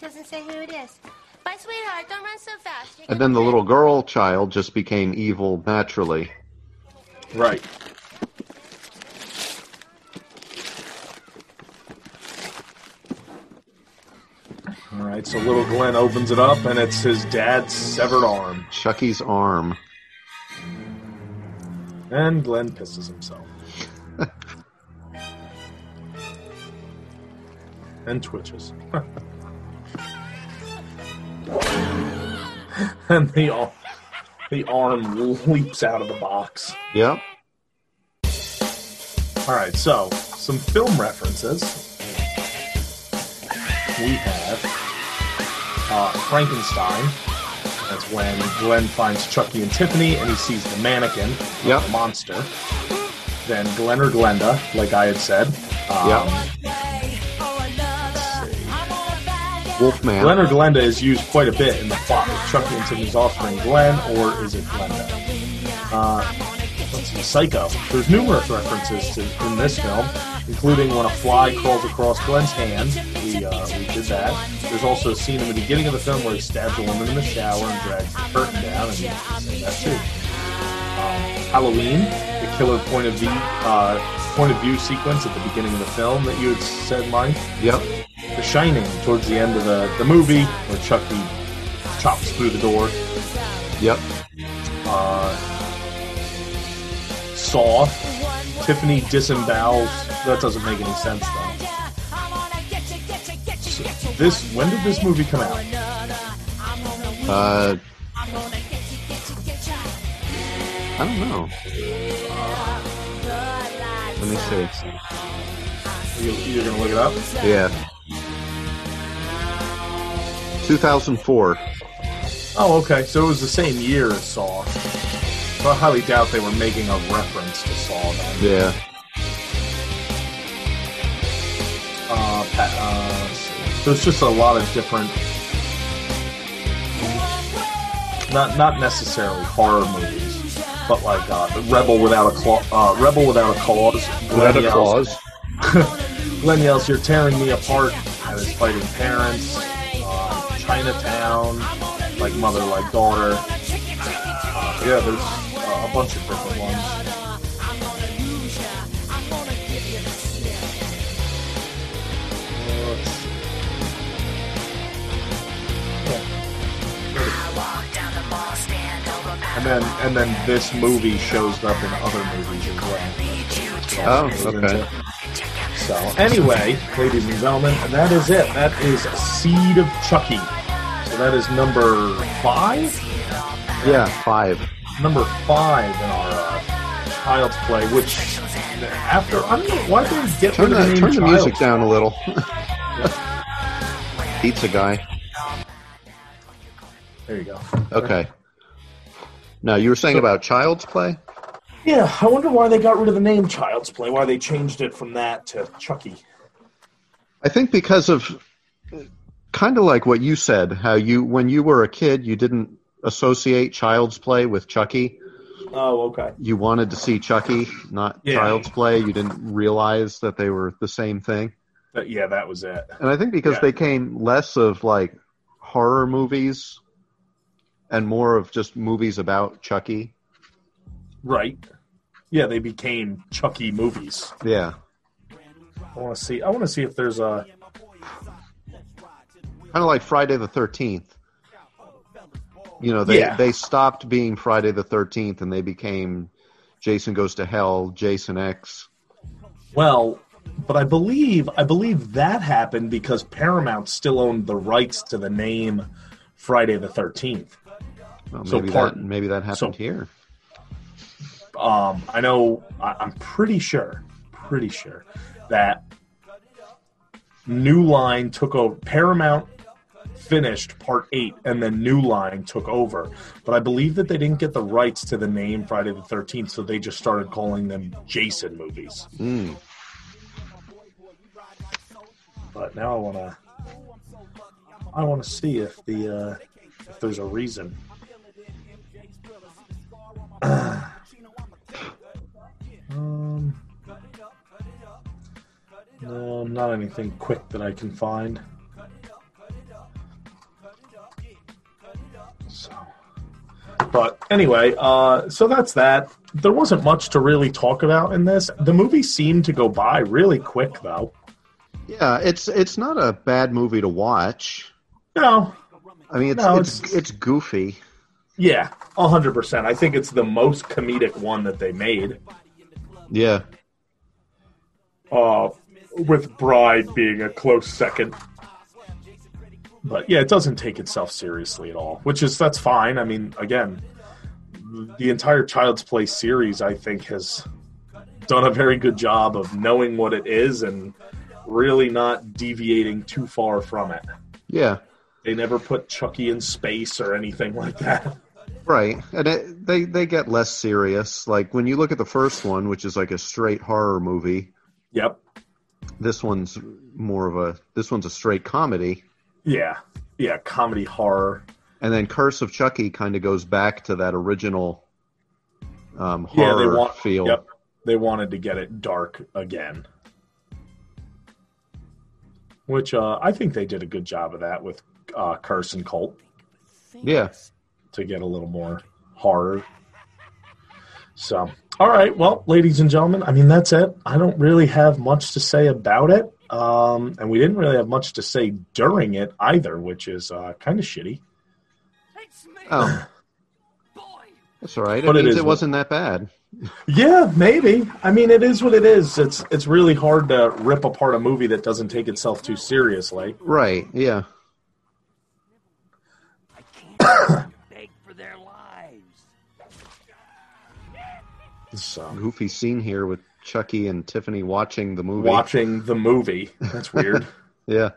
[SPEAKER 4] Doesn't say who it is. Bye, sweetheart. Don't run so fast. You're
[SPEAKER 3] And then the little girl child just became evil naturally.
[SPEAKER 2] Right. All right, so little Glen opens it up, and it's his dad's severed arm.
[SPEAKER 3] Chucky's arm.
[SPEAKER 2] And Glen pisses himself. and twitches. and the, the arm leaps out of the box.
[SPEAKER 3] Yep.
[SPEAKER 2] All right, so some film references. We have uh, Frankenstein. That's when Glen finds Chucky and Tiffany, and he sees the mannequin,
[SPEAKER 3] Yep.
[SPEAKER 2] the monster. Then Glen or Glenda, like I had said. Um,
[SPEAKER 3] Wolfman.
[SPEAKER 2] Glen or Glenda is used quite a bit in the plot with Chucky and Tiffany's offspring, Glen, or is it Glenda? Uh, let's see, Psycho. There's numerous references to in this film, including when a fly crawls across Glen's hand. We, uh, we did that. There's also a scene in the beginning of the film where he stabs a woman in the shower and drags the curtain down, and that too. Um, Halloween, the killer point of view uh, point of view sequence at the beginning of the film that you had said, Mike.
[SPEAKER 3] Yep.
[SPEAKER 2] Shining towards the end of the, the movie where Chucky chops through the door.
[SPEAKER 3] Yep.
[SPEAKER 2] Uh, Saw. Tiffany disembowels. That doesn't make any sense though. So this when did this movie come out?
[SPEAKER 3] Uh, I don't know. Let me see.
[SPEAKER 2] You, you're gonna look it up?
[SPEAKER 3] Yeah. 2004.
[SPEAKER 2] Oh, okay. So it was the same year as Saw. So I highly doubt they were making a reference to Saw then.
[SPEAKER 3] Yeah.
[SPEAKER 2] Uh, uh, there's just a lot of different, not not necessarily horror movies, but like uh, Rebel without a claw, uh, Rebel without a cause.
[SPEAKER 3] Without
[SPEAKER 2] Glen
[SPEAKER 3] a.
[SPEAKER 2] Glen yells, "You're tearing me apart!" and his fighting parents. Chinatown, like mother, like daughter. Uh, yeah, there's uh, a bunch of different ones. And then, and then this movie shows up in other movies as well.
[SPEAKER 3] Oh, okay.
[SPEAKER 2] So anyway, ladies and gentlemen, that is it. That is Seed of Chucky. So that is number five.
[SPEAKER 3] Yeah, five.
[SPEAKER 2] Number five in our uh, Child's Play. Which after I don't know why did they get
[SPEAKER 3] Turn
[SPEAKER 2] rid of the
[SPEAKER 3] the
[SPEAKER 2] name
[SPEAKER 3] turn the music down a little. Pizza guy.
[SPEAKER 2] There you go.
[SPEAKER 3] Okay. Now you were saying about Child's Play.
[SPEAKER 2] Yeah, I wonder why they got rid of the name Child's Play. Why they changed it from that to Chucky.
[SPEAKER 3] I think because of kind of like what you said, how you when you were a kid you didn't associate Child's Play with Chucky.
[SPEAKER 2] Oh, okay.
[SPEAKER 3] You wanted to see Chucky, not
[SPEAKER 2] Yeah.
[SPEAKER 3] Child's Play. You didn't realize that they were the same thing.
[SPEAKER 2] But yeah, that was it.
[SPEAKER 3] And I think because
[SPEAKER 2] Yeah.
[SPEAKER 3] they came less of like horror movies and more of just movies about Chucky.
[SPEAKER 2] Right. Yeah, they became Chucky movies.
[SPEAKER 3] Yeah.
[SPEAKER 2] I want to see. I want to see if there's a.
[SPEAKER 3] Kind of like Friday the 13th. You know, they
[SPEAKER 2] Yeah.
[SPEAKER 3] they stopped being Friday the 13th and they became Jason Goes to Hell, Jason X.
[SPEAKER 2] Well, but I believe I believe that happened because Paramount still owned the rights to the name Friday the Thirteenth.
[SPEAKER 3] Well,
[SPEAKER 2] So
[SPEAKER 3] maybe
[SPEAKER 2] part-
[SPEAKER 3] that maybe that happened
[SPEAKER 2] so-
[SPEAKER 3] here.
[SPEAKER 2] Um, I know. I, I'm pretty sure. Pretty sure that New Line took over. Paramount finished part eight, and then New Line took over. But I believe that they didn't get the rights to the name Friday the Thirteenth, so they just started calling them Jason movies.
[SPEAKER 3] Mm.
[SPEAKER 2] But now I want to. I want to see if the uh, if there's a reason. um, no, not anything quick that I can find. So, but anyway, uh, so that's that. There wasn't much to really talk about in this. The movie seemed to go by really quick, though.
[SPEAKER 3] Yeah, it's it's not a bad movie to watch.
[SPEAKER 2] No.
[SPEAKER 3] I mean, it's
[SPEAKER 2] No,
[SPEAKER 3] it's, it's goofy.
[SPEAKER 2] Yeah, hundred percent. I think it's the most comedic one that they made.
[SPEAKER 3] Yeah.
[SPEAKER 2] Uh, with Bride being a close second. But yeah, it doesn't take itself seriously at all, which is that's fine. I mean, again, the entire Child's Play series, I think, has done a very good job of knowing what it is and really not deviating too far from it.
[SPEAKER 3] Yeah.
[SPEAKER 2] They never put Chucky in space or anything like that.
[SPEAKER 3] Right, and it, they they get less serious. Like when you look at the first one, which is like a straight horror movie.
[SPEAKER 2] Yep.
[SPEAKER 3] This one's more of a this one's a straight comedy,
[SPEAKER 2] Yeah, yeah, comedy horror.
[SPEAKER 3] and then Curse of Chucky kind of goes back to that original um,
[SPEAKER 2] Yeah,
[SPEAKER 3] horror
[SPEAKER 2] they want
[SPEAKER 3] feel.
[SPEAKER 2] Yep, they wanted to get it dark again, which uh, I think they did a good job of that with uh, Curse and Cult
[SPEAKER 3] Yeah,
[SPEAKER 2] to get a little more horror. So, all right, well, ladies and gentlemen, I mean that's it. I don't really have much to say about it, um, and we didn't really have much to say during it either, which is uh, kind of shitty.
[SPEAKER 3] oh, that's all right. It
[SPEAKER 2] But it
[SPEAKER 3] means
[SPEAKER 2] is
[SPEAKER 3] it wasn't that bad.
[SPEAKER 2] Yeah, maybe. I mean, it is what it is. It's it's really hard to rip apart a movie that doesn't take itself too seriously.
[SPEAKER 3] Right? Yeah.
[SPEAKER 13] I can't wait beg for their lives.
[SPEAKER 2] So
[SPEAKER 3] Goofy scene here with Chucky and Tiffany watching the movie.
[SPEAKER 2] watching the movie. That's weird.
[SPEAKER 3] Yeah.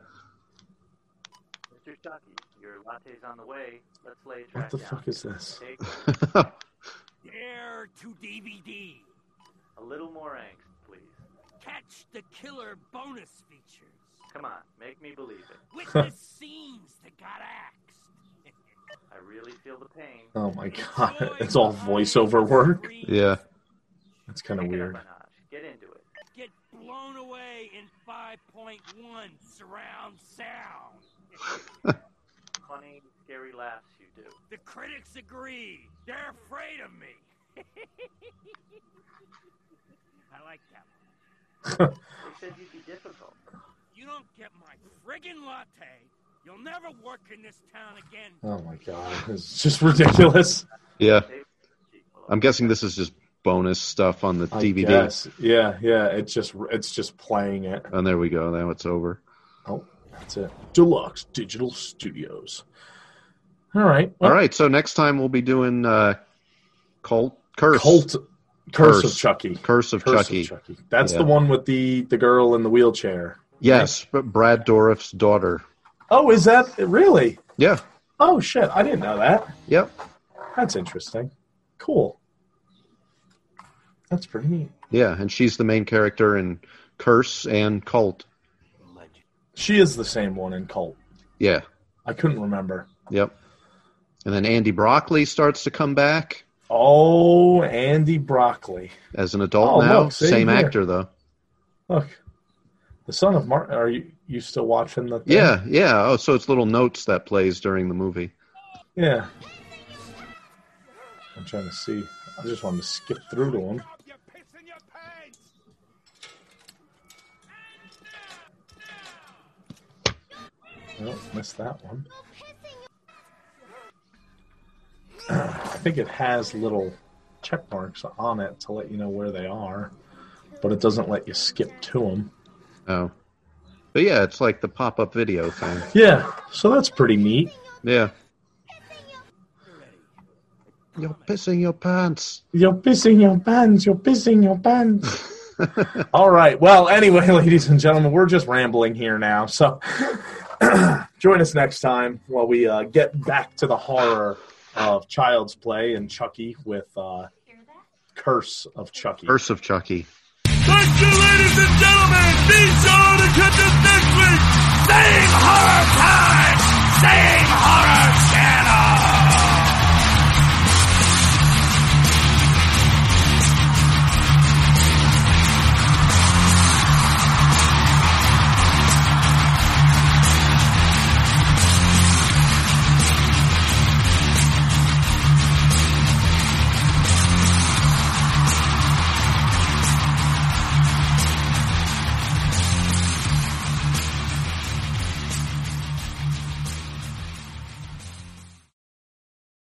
[SPEAKER 17] Mr. Chucky, your latte's on the way. Let's lay a
[SPEAKER 2] what the
[SPEAKER 17] down.
[SPEAKER 2] fuck is this?
[SPEAKER 17] Take
[SPEAKER 13] Dare to DVD.
[SPEAKER 17] a little more angst, please.
[SPEAKER 13] Catch the killer bonus features.
[SPEAKER 17] Come on, make me believe it.
[SPEAKER 13] Witness scenes that got axed.
[SPEAKER 17] I really feel the pain.
[SPEAKER 2] Oh my god, it's all voiceover work.
[SPEAKER 3] Yeah.
[SPEAKER 2] That's kind of
[SPEAKER 17] Take it up
[SPEAKER 2] weird.
[SPEAKER 17] a notch. Get into it.
[SPEAKER 13] Get blown away in 5.1 surround sound.
[SPEAKER 17] Funny, scary laughs you do.
[SPEAKER 13] The critics agree. They're afraid of me. I like that one.
[SPEAKER 17] They said you'd be difficult.
[SPEAKER 13] You don't get my friggin' latte. You'll never work in this town again.
[SPEAKER 2] Oh my god, it's just ridiculous.
[SPEAKER 3] Yeah. I'm guessing this is just bonus stuff on the
[SPEAKER 2] I
[SPEAKER 3] DVD.
[SPEAKER 2] guess. Yeah, yeah. It's just it's just playing it.
[SPEAKER 3] And there we go. Now it's over.
[SPEAKER 2] Oh, that's it. Deluxe Digital Studios. All right. well,
[SPEAKER 3] All right. So next time we'll be doing uh, Cult Curse.
[SPEAKER 2] Cult Curse, of Chucky.
[SPEAKER 3] Curse of
[SPEAKER 2] Curse
[SPEAKER 3] Chucky.
[SPEAKER 2] of Chucky. That's
[SPEAKER 3] Yeah.
[SPEAKER 2] the one with the the girl in the wheelchair.
[SPEAKER 3] Yes, but Brad Dourif's daughter.
[SPEAKER 2] Oh, is that really?
[SPEAKER 3] Yeah.
[SPEAKER 2] Oh shit! I didn't know that.
[SPEAKER 3] Yep.
[SPEAKER 2] That's interesting. Cool. That's pretty neat.
[SPEAKER 3] Yeah, and she's the main character in Curse and Cult.
[SPEAKER 2] She is the same one in Cult.
[SPEAKER 3] Yeah.
[SPEAKER 2] I couldn't remember.
[SPEAKER 3] Yep. And then Andy Barclay starts to come back
[SPEAKER 2] Oh, Andy Barclay.
[SPEAKER 3] as an adult
[SPEAKER 2] Oh,
[SPEAKER 3] now.
[SPEAKER 2] look,
[SPEAKER 3] Same
[SPEAKER 2] here.
[SPEAKER 3] actor though.
[SPEAKER 2] Look, the son of Martin. Are you you still watching the? Thing?
[SPEAKER 3] Yeah, yeah. Oh, so it's little notes that plays during the movie.
[SPEAKER 2] Yeah. I'm trying to see. I just wanted to skip through to him. Oh, missed that one. I think it has little check marks on it to let you know where they are, but it doesn't let you skip to them.
[SPEAKER 3] Oh. But yeah, it's like the pop-up video thing.
[SPEAKER 2] Yeah, so that's pretty neat.
[SPEAKER 3] Yeah. You're pissing your pants.
[SPEAKER 2] You're pissing your pants. You're pissing your pants. All right. Well, anyway, ladies and gentlemen, we're just rambling here now. So join us next time while we uh, get back to the horror of Child's Play and Chucky with uh, Curse of Chucky.
[SPEAKER 3] Curse of Chucky.
[SPEAKER 26] Thank you, ladies and gentlemen. Be sure to catch us next week. Same horror time. Same horror